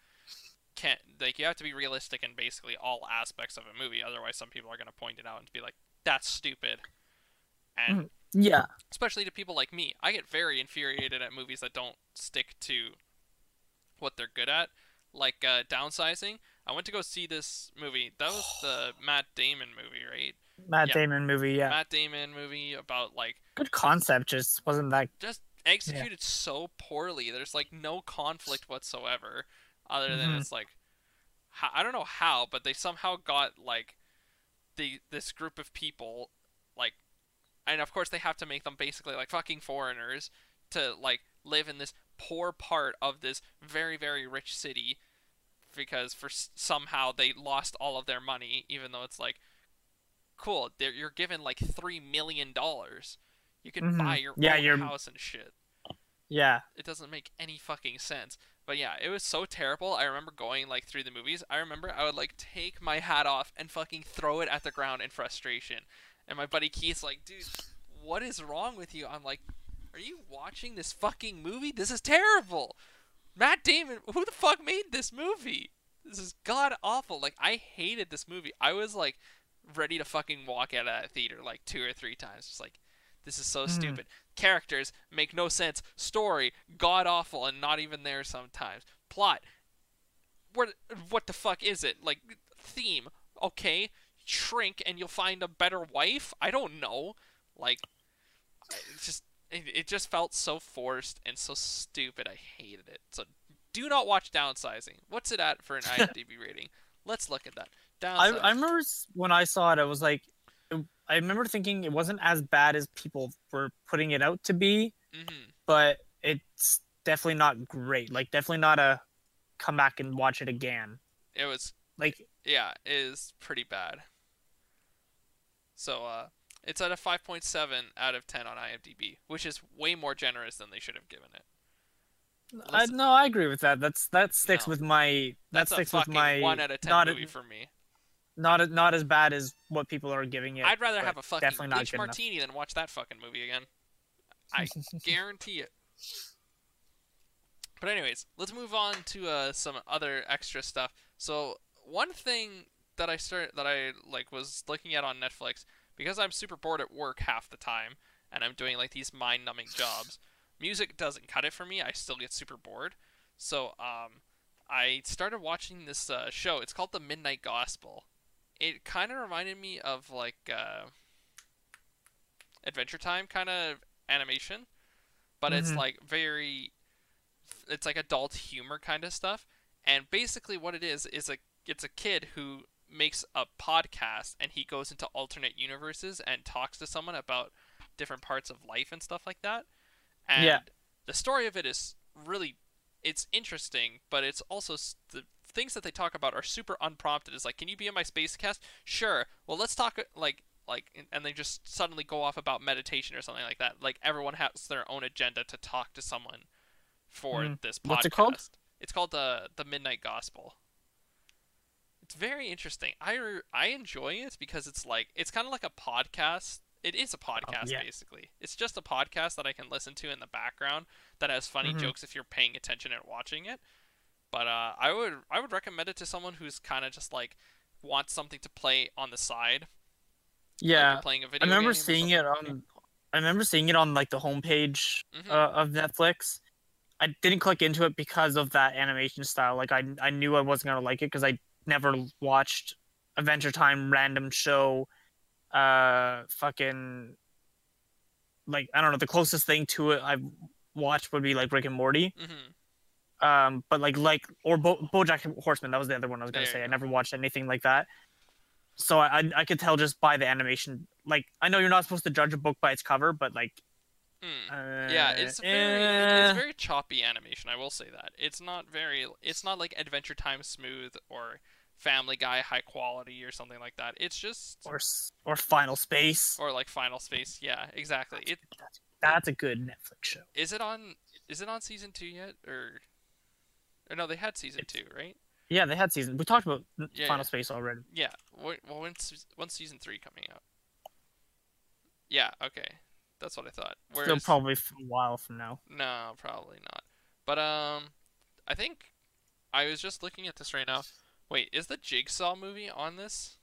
can like you have to be realistic in basically all aspects of a movie. Otherwise, some people are gonna point it out and be like, "That's stupid," and yeah especially to people like me. I get very infuriated at movies that don't stick to what they're good at, like uh, downsizing. I went to go see this movie. That was the Matt Damon movie, right? Matt Yeah. Damon movie yeah Matt Damon movie about like good concept just wasn't that just executed so poorly. There's like no conflict whatsoever, other than Mhm. it's like, I don't know how, but they somehow got like the this group of people, like, and of course they have to make them basically like fucking foreigners to like live in this poor part of this very very rich city because for somehow they lost all of their money even though it's like cool you're given like 3 million dollars you can Mhm. buy your Yeah, own house and shit. Yeah. It doesn't make any fucking sense. But yeah it was so terrible. I remember going like through the movies. I remember i would like take my hat off and fucking throw it at the ground in frustration. And my buddy keith's like dude what is wrong with you? I'm like are you watching this fucking movie? This is terrible. Matt damon who the fuck made this movie? This is god awful. Like i hated this movie. I was like ready to fucking walk out of that theater like two or three times just like this is so Mhm. stupid. Characters make no sense. Story god awful and not even there sometimes. Plot where what the fuck is it? Like theme okay. Shrink and you'll find a better wife? I don't know. Like it just it, it just felt so forced and so stupid. I hated it. So do not watch downsizing. What's it at for an imdb rating? Let's look at that. I, downsizing. I remember when I saw it I was like I remember thinking it wasn't as bad as people were putting it out to be hmm but it's definitely not great. Like definitely not a come back and watch it again. it was Like yeah, it is pretty bad. So uh it's at a 5.7 out of 10 on IMDb, which is way more generous than they should have given it. I, no, I agree with that. That's that sticks No. with my that sticks with my 1 out of 10 not movie a, for me. Not not as bad as what people are giving it. I'd rather have a fucking bleach good enough. martini than watch that fucking movie again. I guarantee it. But anyways, let's move on to uh, some other extra stuff. So one thing that I start that I like was looking at on Netflix because I'm super bored at work half the time and I'm doing like these mind-numbing jobs. Music doesn't cut it for me. I still get super bored. So um, I started watching this uh, show. It's called The Midnight Gospel. It kind of reminded me of like uh, Adventure Time kind of animation but it's Mhm. like very, it's like adult humor kind of stuff. And basically, what it is is a it's a kid who makes a podcast and he goes into alternate universes and talks to someone about different parts of life and stuff like that. And Yeah. the story of it is really it's interesting, but it's also the things that they talk about are super unprompted. It's like, can you be in my space cast? Sure. Well, let's talk uh, like like and- they just suddenly go off about meditation or something like that. Like everyone has their own agenda to talk to someone for Mhm. this podcast. What's it called? It's called the the Midnight Gospel. It's very interesting. I I enjoy it because it's like it's kind of like a podcast. It is a podcast yeah. basically. It's just a podcast that I can listen to in the background that has funny Mhm. jokes if you're paying attention and watching it. But uh, I would I would recommend it to someone who's kind of just like wants something to play on the side. Yeah, you're playing a video. I remember seeing it on. I remember seeing it on like the homepage Mhm. uh, of Netflix. I didn't click into it because of that animation style. Like I, I knew I wasn't gonna like it because I never watched Adventure Time random show. Uh, fucking. Like I don't know. The closest thing to it I've watched would be like Rick and Morty. Mhm. Um, but like like or Bo- BoJack Horseman. That was the other one I was gonna There say. I never watched anything like that. So I I- I could tell just by the animation. Like I know you're not supposed to judge a book by its cover, but like Mm. uh, Yeah, it's very eh. it's very choppy animation. I will say that it's not very it's not like Adventure Time smooth or Family Guy high quality or something like that. It's just or or Final Space. or like Final Space. Yeah, exactly. It That's, that's a good Netflix show. is it on is it on season two yet or or no? They had season It's- two, right? Yeah, they had season. We talked about Yeah, Final yeah. Space already. Yeah. Well, when's when's season three coming out? Yeah. Okay, that's what I thought. Still Whereas, probably f- a while from now. No, probably not. But um, I think I was just looking at this right now. Wait, is the Jigsaw movie on this?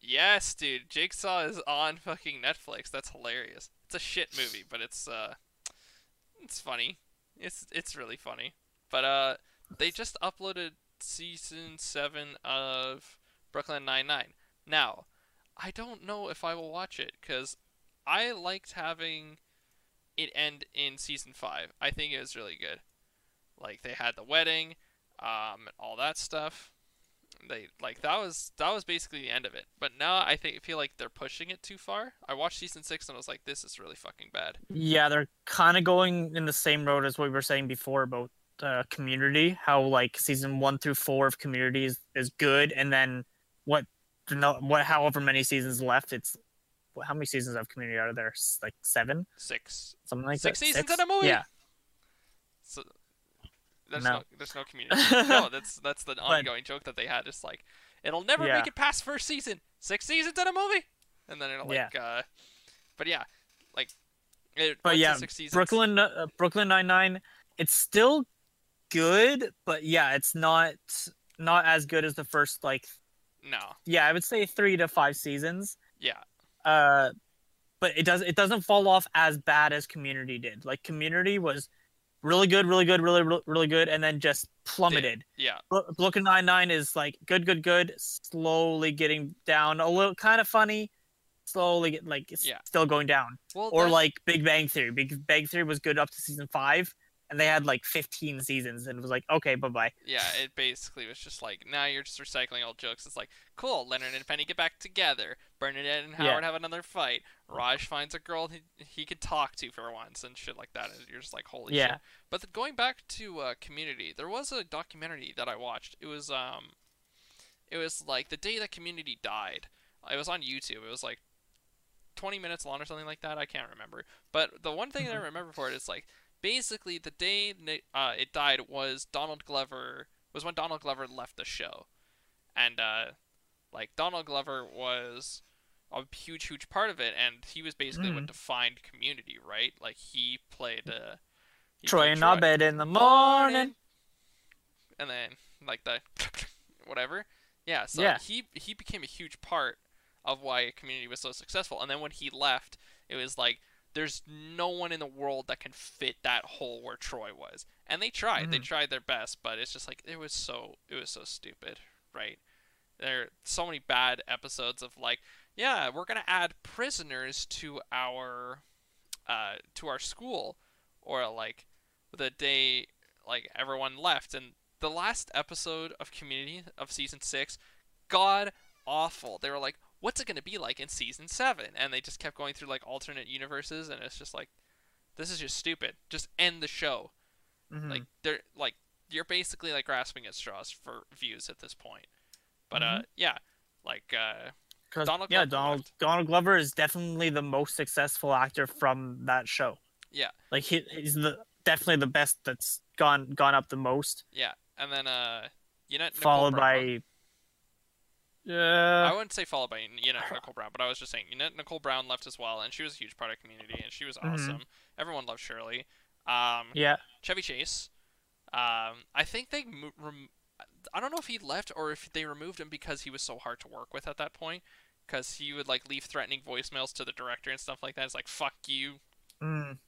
Yes, dude. Jigsaw is on fucking Netflix. That's hilarious. It's a shit movie, but it's uh, it's funny. It's it's really funny. But uh, they just uploaded season seven of Brooklyn Nine Nine. Now, I don't know if I will watch it because I liked having it end in season five. I think it was really good. Like they had the wedding, um, all that stuff. They like that was that was basically the end of it. But now I think feel like they're pushing it too far. I watched season six and I was like, this is really fucking bad. Yeah, they're kind of going in the same road as what we were saying before about uh, Community. How like season one through four of Community is, is good, and then what? No, what? However many seasons left, it's how many seasons of Community are there? Like seven, Six. something like Six that. seasons in a movie? Yeah, So there's no, No. there's no community. no, that's that's the ongoing joke that they had. It's like it'll never Yeah. make it past first season. Six seasons in a movie, and then it'll like. Uh, but yeah, like. It, But yeah, six seasons. Brooklyn uh, Brooklyn Nine Nine. It's still good, but yeah, it's not not as good as the first like No. yeah, I would say three to five seasons. Yeah. Uh, but it does it doesn't fall off as bad as Community did. Like Community was really good, really good, really really, really good, and then just plummeted. Yeah. Brooklyn Nine Nine is like good, good, good, slowly getting down, a little kind of funny, slowly get, like Yeah. still going down. Well, Or like Big Bang Theory. Big Bang Theory was good up to season five, and they had like 15 seasons, and it was like okay, bye bye. Yeah, it basically was just like now you're just recycling old jokes. It's like cool, Leonard and Penny get back together. Bernadette and Yeah. Howard have another fight. Raj finds a girl he, he can talk to for once and shit like that. And you're just like holy Yeah. shit. But the, going back to uh, Community, there was a documentary that I watched. It was um, it was like the day that Community died. It was on YouTube. It was like 20 minutes long or something like that. I can't remember. But the one thing that I remember for it is like basically the day uh, it died was Donald Glover was when Donald Glover left the show, and uh, like Donald Glover was a huge huge part of it, and he was basically what Mm. defined Community, right? Like he played uh, he Troy in Abed in the morning. and then like the whatever. Yeah, so Yeah. he he became a huge part of why Community was so successful. And then when he left, it was like there's no one in the world that can fit that hole where Troy was. And they tried. They Mhm. tried their best, but it's just like it was so it was so stupid, right? There are so many bad episodes of like, yeah, we're gonna add prisoners to our uh, to our school, or like the day like everyone left, and the last episode of Community of season six, god awful. They were like, what's it gonna be like in season seven? And they just kept going through like alternate universes, and it's just like, this is just stupid. Just end the show. Mhm. Like they're like you're basically like grasping at straws for views at this point. But uh, yeah, like uh, Donald yeah, Glover Donald left. Donald Glover is definitely the most successful actor from that show. Yeah. like he, he's the definitely the best that's gone gone up the most, yeah, and then uh, you know, followed Brown. by. Uh, I wouldn't say followed by you know Nicole Brown, but I was just saying you know Nicole Brown left as well, and she was a huge part of Community, and she was Mhm. awesome. Everyone loved Shirley. Um, yeah, Chevy Chase. Um, I think they mo- rem- I don't know if he left or if they removed him because he was so hard to work with at that point. Because he would like leave threatening voicemails to the director and stuff like that. It's like fuck you, mm,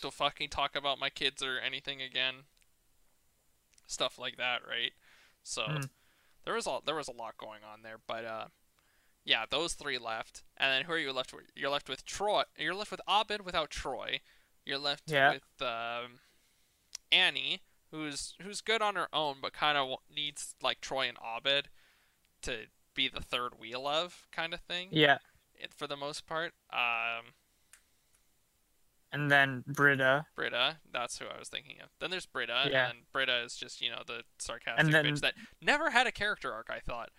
don't fucking talk about my kids or anything again. Stuff like that, right? So Mm. There was a there was a lot going on there, but uh, yeah, those three left, and then who are you left with? You're left with Troy. You're left with Abed without Troy. You're left Yeah. with um, Annie, who's who's good on her own, but kind of needs like Troy and Abed to be the third wheel of kind of thing. yeah, it- For the most part, um, and then Britta, Britta, that's who I was thinking of. Then there's Britta, Yeah. and Britta is just you know the sarcastic And then- bitch that never had a character arc. I thought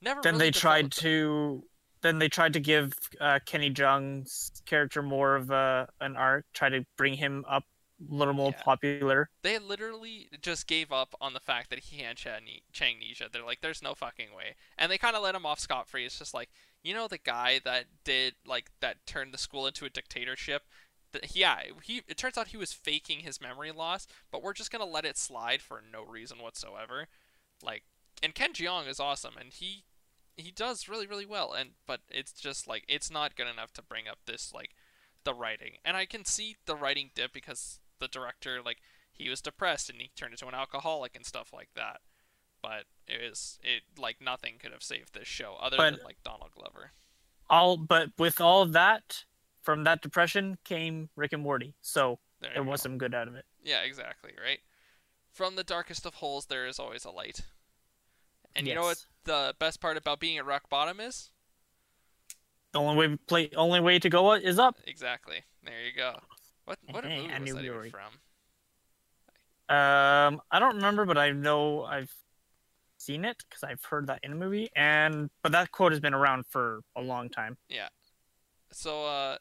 never. then really they tried to then they tried to give uh, Ken Jeong's character more of a an arc, try to bring him up a little more Yeah. popular. They literally just gave up on the fact that he had Chang- Changnesia. They're like, there's no fucking way, and they kind of let him off scot free. It's just like you know the guy that did like that turned the school into a dictatorship. Yeah, he. It turns out he was faking his memory loss, but we're just gonna let it slide for no reason whatsoever. Like, and Ken Jeong is awesome, and he he does really really well. And but it's just like it's not good enough to bring up this like the writing, and I can see the writing dip because the director like he was depressed and he turned into an alcoholic and stuff like that. But it was it like nothing could have saved this show other But- than like Donald Glover. All but with all that, from that depression came Rick and Morty. So There there was go. some good out of it. Yeah, exactly, right? From the darkest of holes there is always a light. And you know what the best part about being at rock bottom is? The only way play only way to go is up. Exactly. There you go. What what movie I was that we from? Um, I don't remember, but I know I've seen it because I've heard that in a movie. And but that quote has been around for a long time. Yeah. So, uh,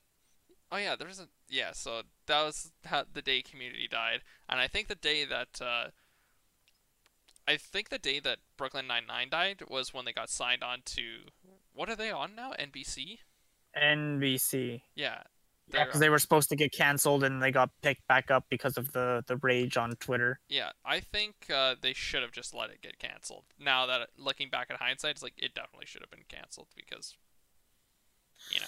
oh yeah, there was a yeah. So that was how the day Community died, and I think the day that uh, I think the day that Brooklyn Nine Nine died was when they got signed on to what are they on now? NBC. NBC. Yeah, Yeah, because they were supposed to get canceled and they got picked back up because of the the rage on Twitter. Yeah, I think uh, they should have just let it get canceled. Now that looking back at hindsight, it's like it definitely should have been canceled because, you know,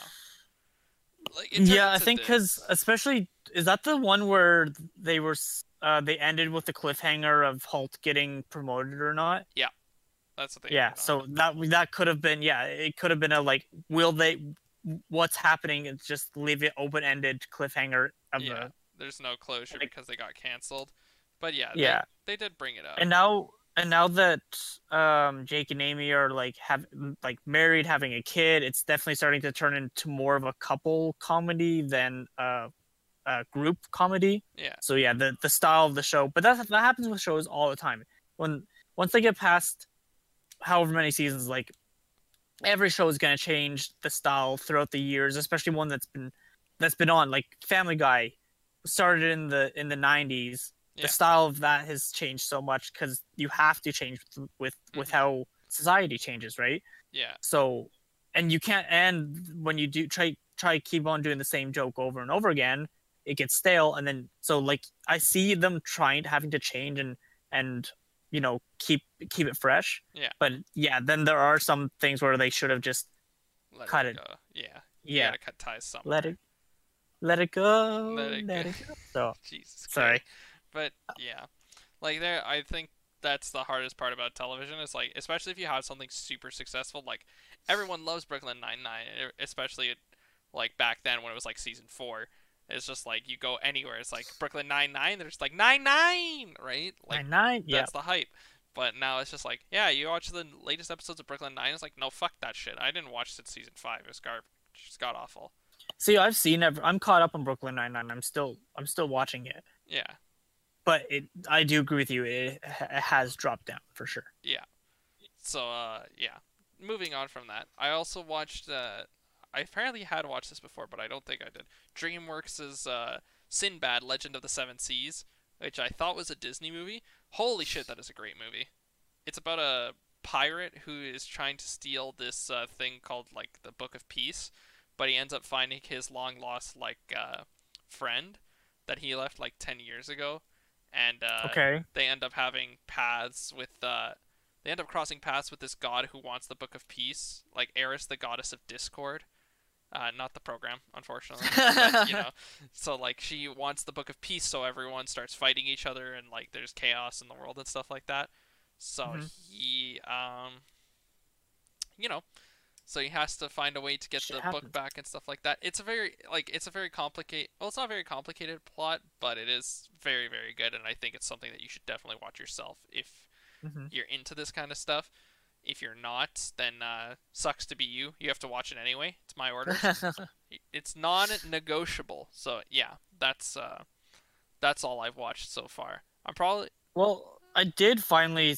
like Yeah, I think because especially is that the one where they were uh, they ended with the cliffhanger of Holt getting promoted or not. Yeah, that's what they yeah, ended on. so that that could have been yeah, it could have been a like will they what's happening? It's just leave it open ended cliffhanger of yeah, the there's no closure like- because they got canceled. But yeah, Yeah. they, they did bring it up. and now and now that um Jake and Amy are like have like married having a kid it's definitely starting to turn into more of a couple comedy than uh, a group comedy. Yeah, so yeah the the style of the show but that that happens with shows all the time. When once they get past however many seasons like every show is going to change the style throughout the years especially one that's been that's been on. Like family guy started in the in the 90s Yeah. the style of that has changed so much because you have to change with with, with Mhm. how society changes right yeah, so and you can't and when you do try try keep on doing the same joke over and over again it gets stale and then so like i see them trying to having to change and and you know keep keep it fresh Yeah. but yeah then there are some things where they should have just let cut it, it. Yeah, you yeah gotta cut ties somewhere. let it let it go Let it go. go so Jesus. sorry Christ. But uh, yeah, like there, I think that's the hardest part about television. Is like, especially if you have something super successful, like everyone loves Brooklyn Nine Nine, especially like back then when it was like season four. It's just like you go anywhere. It's like Brooklyn Nine Nine. There's like Nine Nine, right? Like nine nine. Yeah. that's the hype. But now it's just like, yeah, you watch the latest episodes of Brooklyn Nine. It's like, no, fuck that shit. I didn't watch since season five. It was garbage. It's god awful. See, I've seen. ev- I'm caught up on Brooklyn Nine Nine. I'm still. I'm still watching it. Yeah, But it. I do agree with you. It, it has dropped down for sure. Yeah. So uh, yeah. Moving on from that, I also watched. Uh, I apparently had watched this before, but I don't think I did. DreamWorks' uh, Sinbad: Legend of the Seven Seas, which I thought was a Disney movie. Holy shit, that is a great movie. It's about a pirate who is trying to steal this uh, thing called like the Book of Peace, but he ends up finding his long lost like uh, friend that he left like ten years ago, and uh, Okay. they end up having paths with uh they end up crossing paths with this god who wants the book of peace like eris the goddess of discord uh not the program unfortunately but, you know so like she wants the book of peace so everyone starts fighting each other and like there's chaos in the world and stuff like that so Mhm. he um you know so he has to find a way to get Shit the happens. book back and stuff like that. It's a very like it's a very complicated well it's not a very complicated plot but it is very very good and i think it's something that you should definitely watch yourself if Mhm. you're into this kind of stuff. If you're not then uh, sucks to be you. You have to watch it anyway. It's my order. It's non-negotiable. So yeah that's uh that's all i've watched so far. I'm probably well, I did finally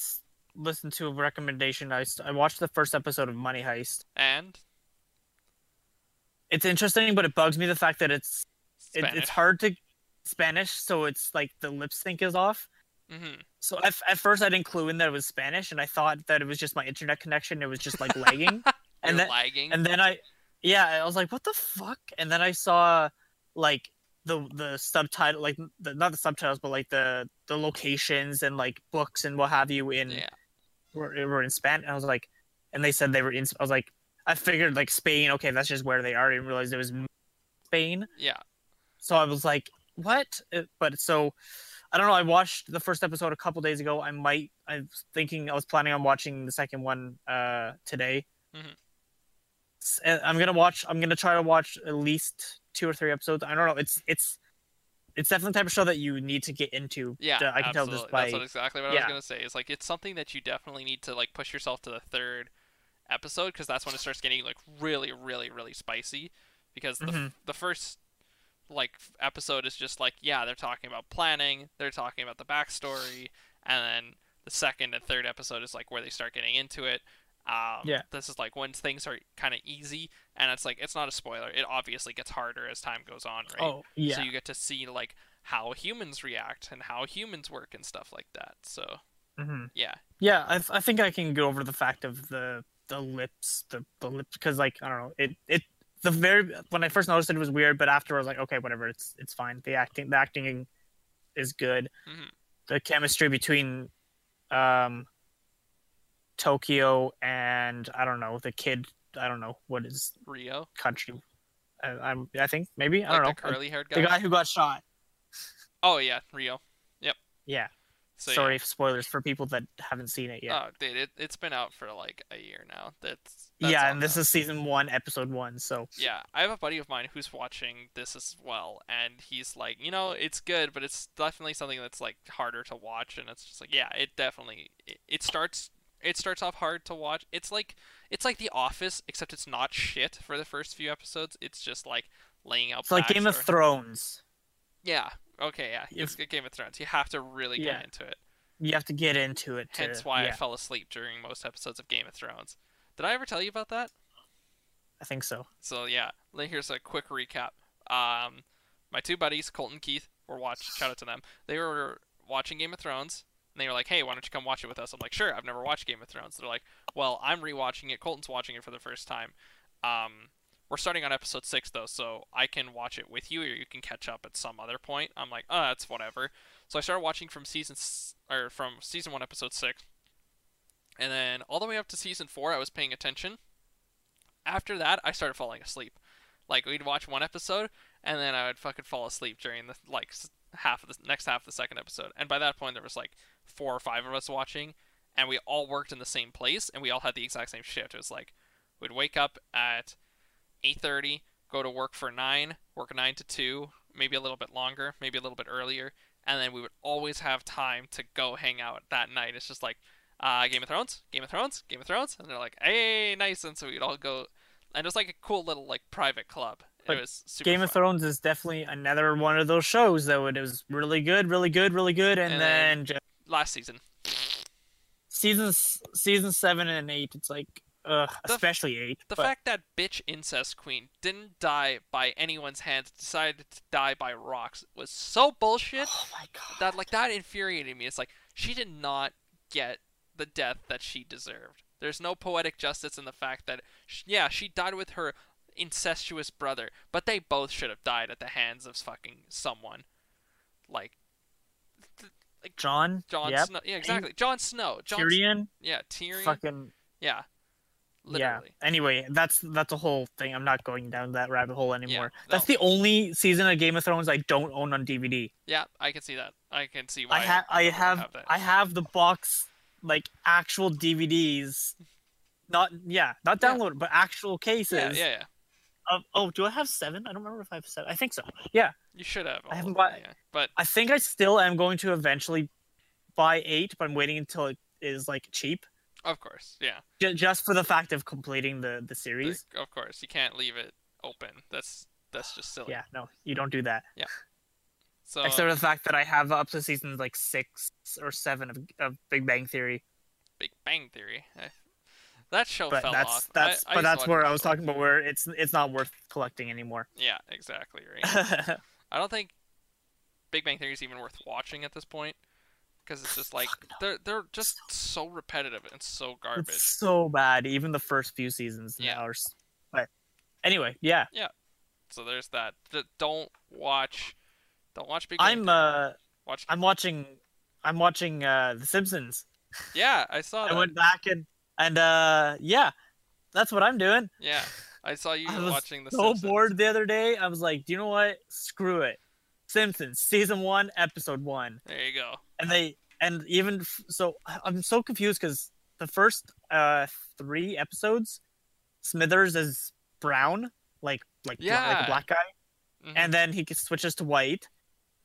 s- listen to a recommendation. I, I watched the first episode of Money Heist. and It's interesting, but it bugs me the fact that it's it, it's hard to Spanish, so it's like the lip sync is off. hmm So at, at first I didn't clue in that it was Spanish, and I thought that it was just my internet connection. It was just like lagging, and then lagging and then I, yeah, I was like, what the fuck? And then I saw like the the subtitle, like the, not the subtitles, but like the the locations and like books and what have you in yeah were, were in Spain. And I was like, and they said they were in. I was like, I figured like Spain. Okay, that's just where they are. I didn't realize it was Spain. yeah So I was like, what? Uh, But so I don't know. I watched the first episode a couple days ago. I might. I'm thinking. I was planning on watching the second one uh today. Mhm. Uh, I'm gonna watch. I'm gonna try to watch at least two or three episodes. I don't know. It's it's it's definitely the type of show that you need to get into. Yeah, Uh, I can tell this by That's what exactly what I was gonna say. It's like it's something that you definitely need to like push yourself to the third episode because that's when it starts getting like really, really, really spicy. Because the Mhm. the first like episode is just like yeah they're talking about planning, they're talking about the backstory, and then the second and third episode is like where they start getting into it. Um, Yeah. This is like when things are kind of easy, and it's like it's not a spoiler. It obviously gets harder as time goes on, right? Oh yeah. So you get to see like how humans react and how humans work and stuff like that. So hmm yeah, Yeah, I, I think I can get over the fact of the the lips, the the lips, because like I don't know, it it the very when I first noticed it, it was weird, but after I was like, okay, whatever, it's it's fine. The acting, the acting is good. Mhm. The chemistry between um Tokyo and I don't know the kid. I don't know what is Rio, country. I, I'm I think maybe I like don't the know curly haired guy. the guy. who got shot. Oh yeah, Rio. Yep. Yeah, So sorry yeah. spoilers for people that haven't seen it yet. Oh, dude, it it's been out for like a year now. That's, that's yeah, and this done. is season one, episode one. So Yeah, I have a buddy of mine who's watching this as well, and he's like, you know, it's good, but it's definitely something that's like harder to watch, and it's just like, yeah, it definitely it, it starts it starts off hard to watch. It's like it's like The Office, except it's not shit for the first few episodes. It's just like laying out. it's like Game of. Thrones. Yeah. Okay. Yeah. It's good Game of Thrones. You have to really Yeah. get into it. You have to get into it. To, Hence why I fell asleep during most episodes of Game of Thrones. Did I ever tell you about that? I think so. So yeah, here's a quick recap. Um, my two buddies, Colton and Keith, were watch. Shout out to them. They were watching Game of Thrones, and they were like, "Hey, why don't you come watch it with us?" I'm like, "Sure." I've never watched Game of Thrones. They're like, "Well, I'm rewatching it. Colton's watching it for the first time. Um, we're starting on episode six though, so I can watch it with you, or you can catch up at some other point." I'm like, "Oh, that's whatever." So I started watching from season s- or from season one, episode six, and then all the way up to season four, I was paying attention. After that, I started falling asleep. Like we'd watch one episode, and then I would fucking fall asleep during the like half of the next half of the second episode. And by that point, there was like four or five of us watching, and we all worked in the same place, and we all had the exact same shift. It was like we'd wake up at eight thirty, go to work for nine, work nine to two, maybe a little bit longer, maybe a little bit earlier, and then we would always have time to go hang out that night. It's just like, uh, Game of Thrones, Game of Thrones, Game of Thrones, and they're like, hey, nice, and so we'd all go, and it was like a cool little like private club. Like, it was super Game of. Thrones is definitely another one of those shows though. It was really good, really good, really good, and, And then then- just last season. seasons season seven and eight. It's like, uh, The- especially eight. The but fact that bitch incest queen didn't die by anyone's hands, decided to die by rocks, was so bullshit. oh my god, that like that infuriated me. It's like she did not get the death that she deserved. There's no poetic justice in the fact that sh- yeah, she died with her incestuous brother, but they both should have died at the hands of fucking someone. Like John, Jon yep. Snow. Yeah, exactly. Jon Snow. Jon Tyrion, Yeah, Tyrion. fucking Yeah. Literally. yeah. Anyway, that's that's a whole thing. I'm not going down that rabbit hole anymore. no. That's the only season of Game of Thrones I don't own on DVD. Yeah, I can see that. I can see why. I have I would have. I have the box like actual DVDs. Not yeah, not Yeah. but actual cases. yeah, yeah, yeah. Of, oh, do I have seven? I don't remember if I have seven. I think so. Yeah, You should have. all haven't bought- yeah. But I think I still am going to eventually buy eight, but I'm waiting until it is like cheap, of course, yeah. J- just for the fact of completing the the series. Like, of course, you can't leave it open. That's that's just silly. Yeah, no, you don't do that. Yeah. So Except for the fact that I have up to seasons like six or seven of, of Big Bang Theory. Big Bang Theory. I, that show But fell that's off. that's I, I but to that's where I was talking about where it's it's not worth collecting anymore. Yeah, exactly right. I don't think Big Bang Theory is even worth watching at this point because it's just like no. they're they're just so repetitive and so garbage. It's so bad. Even the first few seasons Yeah. now. But anyway, yeah, Yeah. So there's that. Th- don't watch. Don't watch Big Bang I'm Theory. uh watch. I'm watching I'm watching uh The Simpsons. yeah, I saw that. I went back and and uh yeah, that's what I'm doing. Yeah, I saw you I was watching the so Simpsons. bored the other day. I was like, do you know what? Screw it. Simpsons season one, episode one, There you go. and they and even f- so, I'm so confused because the first uh three episodes, Smithers is brown, like like, bla- like a black guy, Mhm. and then he switches to white,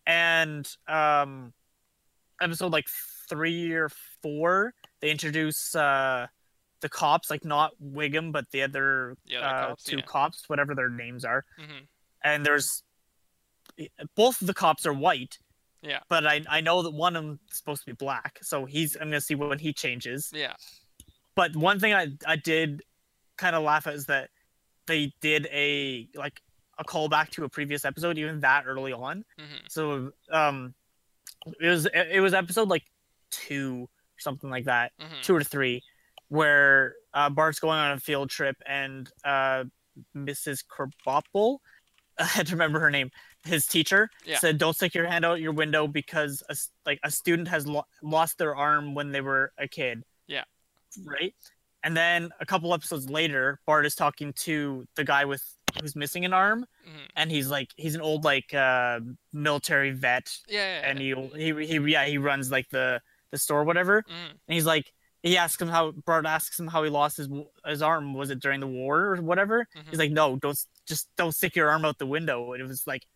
and um, episode like three or four, they introduce uh the cops, like not Wiggum, but the other The other uh, cops, two yeah. cops, whatever their names are, Mhm. and there's both of the cops are white. Yeah. But I I know that one of them is supposed to be black, so he's I'm gonna see when he changes. Yeah. But one thing I I did kind of laugh at is that they did a like a callback to a previous episode, even that early on. hmm So um, it was it was episode like two or something like that, hmm two or three, where uh, Bart's going on a field trip and uh, Mrs. Krabappel, I had to remember her name. His teacher Yeah. said, "Don't stick your hand out your window because a, like a student has lo- lost their arm when they were a kid." Yeah. Right. And then a couple episodes later, Bart is talking to the guy with who's missing an arm, hmm and he's like he's an old like uh, military vet, Yeah. yeah, yeah. and he he he yeah he runs like the the store or whatever, Mhm. and he's like he asks him how Bart asks him how he lost his his arm was it during the war or whatever Mhm. he's like no don't just don't stick your arm out the window and it was like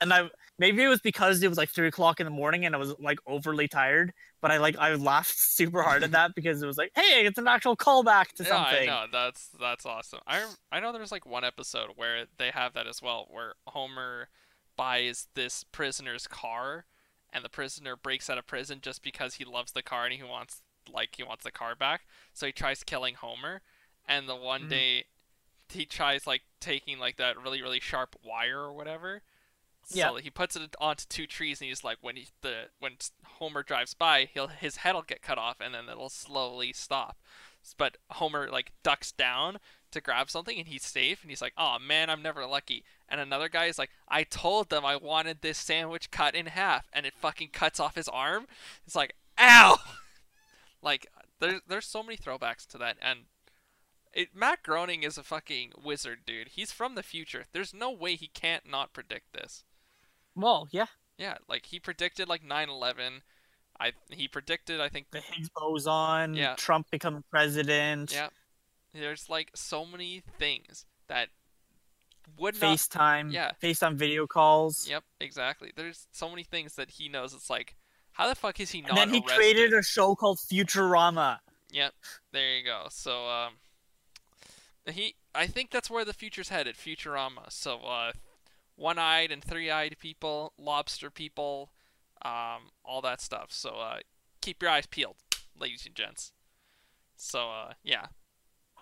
and I maybe it was because it was like three o'clock in the morning and I was like overly tired but I like I laughed super hard at that because it was like hey it's an actual callback to yeah, something I know. That's that's awesome. I I know there's like one episode where they have that as well, where Homer buys this prisoner's car, and the prisoner breaks out of prison just because he loves the car and he wants like he wants the car back. So he tries killing Homer, and the one Mhm. day he tries like taking like that really really sharp wire or whatever. So Yeah. he puts it onto two trees, and he's like, when he the when Homer drives by, he'll his head'll get cut off, and then it'll slowly stop. But Homer like ducks down to grab something, and he's safe, and he's like, "Oh man, I'm never lucky." And another guy is like, "I told them I wanted this sandwich cut in half, and it fucking cuts off his arm." It's like, "Ow!" like there's there's so many throwbacks to that, and it, Matt Groening is a fucking wizard, dude. He's from the future. There's no way he can't not predict this. well yeah Yeah, like he predicted like 9/11. I he predicted I think the Higgs boson Yeah. Trump become president Yeah. there's like so many things that would not. FaceTime, yeah. FaceTime video calls. Yep, exactly. There's so many things that he knows. It's like, how the fuck is he not? And then he arrested? created a show called Futurama. Yep, there you go. So um, he, I think that's where the future's headed. Futurama. So uh, one-eyed and three-eyed people, lobster people, um, all that stuff. So uh, keep your eyes peeled, ladies and gents. So uh, yeah,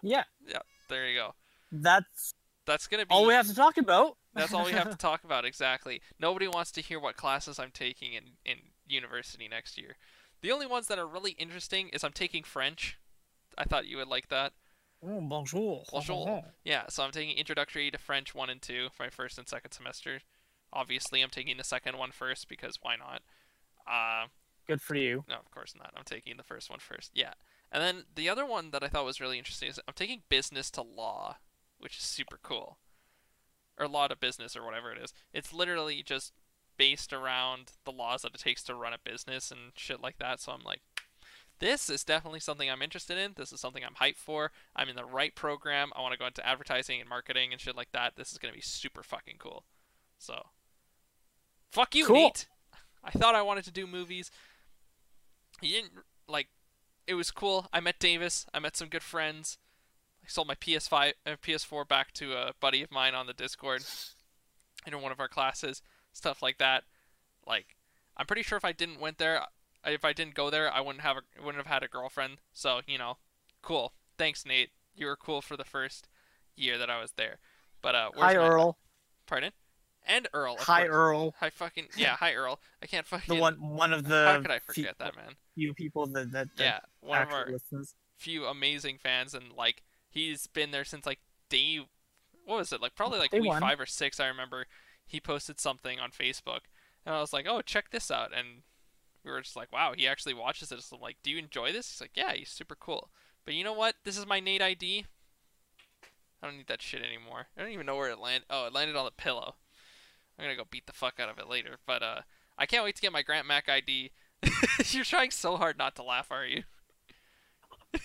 Yeah, yeah, there you go. that's That's gonna be all we have to talk about. That's all we have to talk about exactly. Nobody wants to hear what classes I'm taking in in university next year. The only ones that are really interesting is I'm taking French. I thought you would like that. Oh, bonjour. Bonjour. Yeah, so I'm taking Introductory to French 1 and 2 for my first and second semester. Obviously, I'm taking the second one first because why not? Uh, Good for you. no, of course not. I'm taking the first one first. Yeah. And then the other one that I thought was really interesting is I'm taking Business to Law, which is super cool. Or Law to Business, or whatever it is. It's literally just based around the laws that it takes to run a business and shit like that. So I'm like, this is definitely something I'm interested in. This is something I'm hyped for. I'm in the right program. I want to go into advertising and marketing and shit like that. This is going to be super fucking cool. So, fuck you, Cool. NAIT. I thought I wanted to do movies. You didn't like. It was cool. I met Davis. I met some good friends. I sold my PS5, uh, PS4 back to a buddy of mine on the Discord in one of our classes. Stuff like that. Like, I'm pretty sure if I didn't went there, if I didn't go there, I wouldn't have a, wouldn't have had a girlfriend. So you know, cool. Thanks, NAIT. You were cool for the first year that I was there. But uh, where's Hi, my- Earl. Pardon? And Earl. Hi, course. Earl. Hi, fucking yeah. Hi, Earl. I can't fucking. The one, one of the. How could I forget that, man? few people that that, that Yeah, one of our listens. few amazing fans, and like he's been there since like day. What was it like? Probably like Day week one. five or six. I remember he posted something on Facebook, and I was like, "Oh, check this out!" And we were just like, "Wow, he actually watches it." So I'm like, "Do you enjoy this?" He's like, "Yeah, he's super cool." But you know what? This is my NAIT ID. I don't need that shit anymore. I don't even know where it landed. Oh, it landed on the pillow. I'm gonna go beat the fuck out of it later. But uh, I can't wait to get my Grant Mac ID. You're trying so hard not to laugh, are you?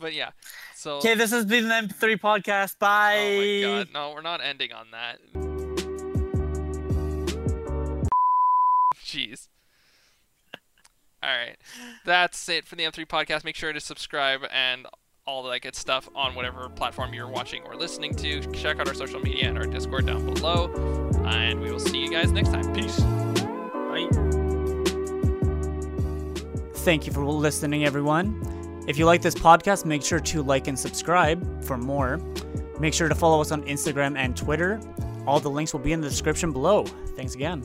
but yeah, so. Okay, this has been the M3 podcast. Bye. Oh my god, no, we're not ending on that. Jeez. Alright. That's it for the M3 podcast. Make sure to subscribe and all that good stuff on whatever platform you're watching or listening to. Check out our social media and our Discord down below. And we will see you guys next time. Peace. Bye. Thank you for listening, everyone. If you like this podcast, make sure to like and subscribe for more. Make sure to follow us on Instagram and Twitter. All the links will be in the description below. Thanks again.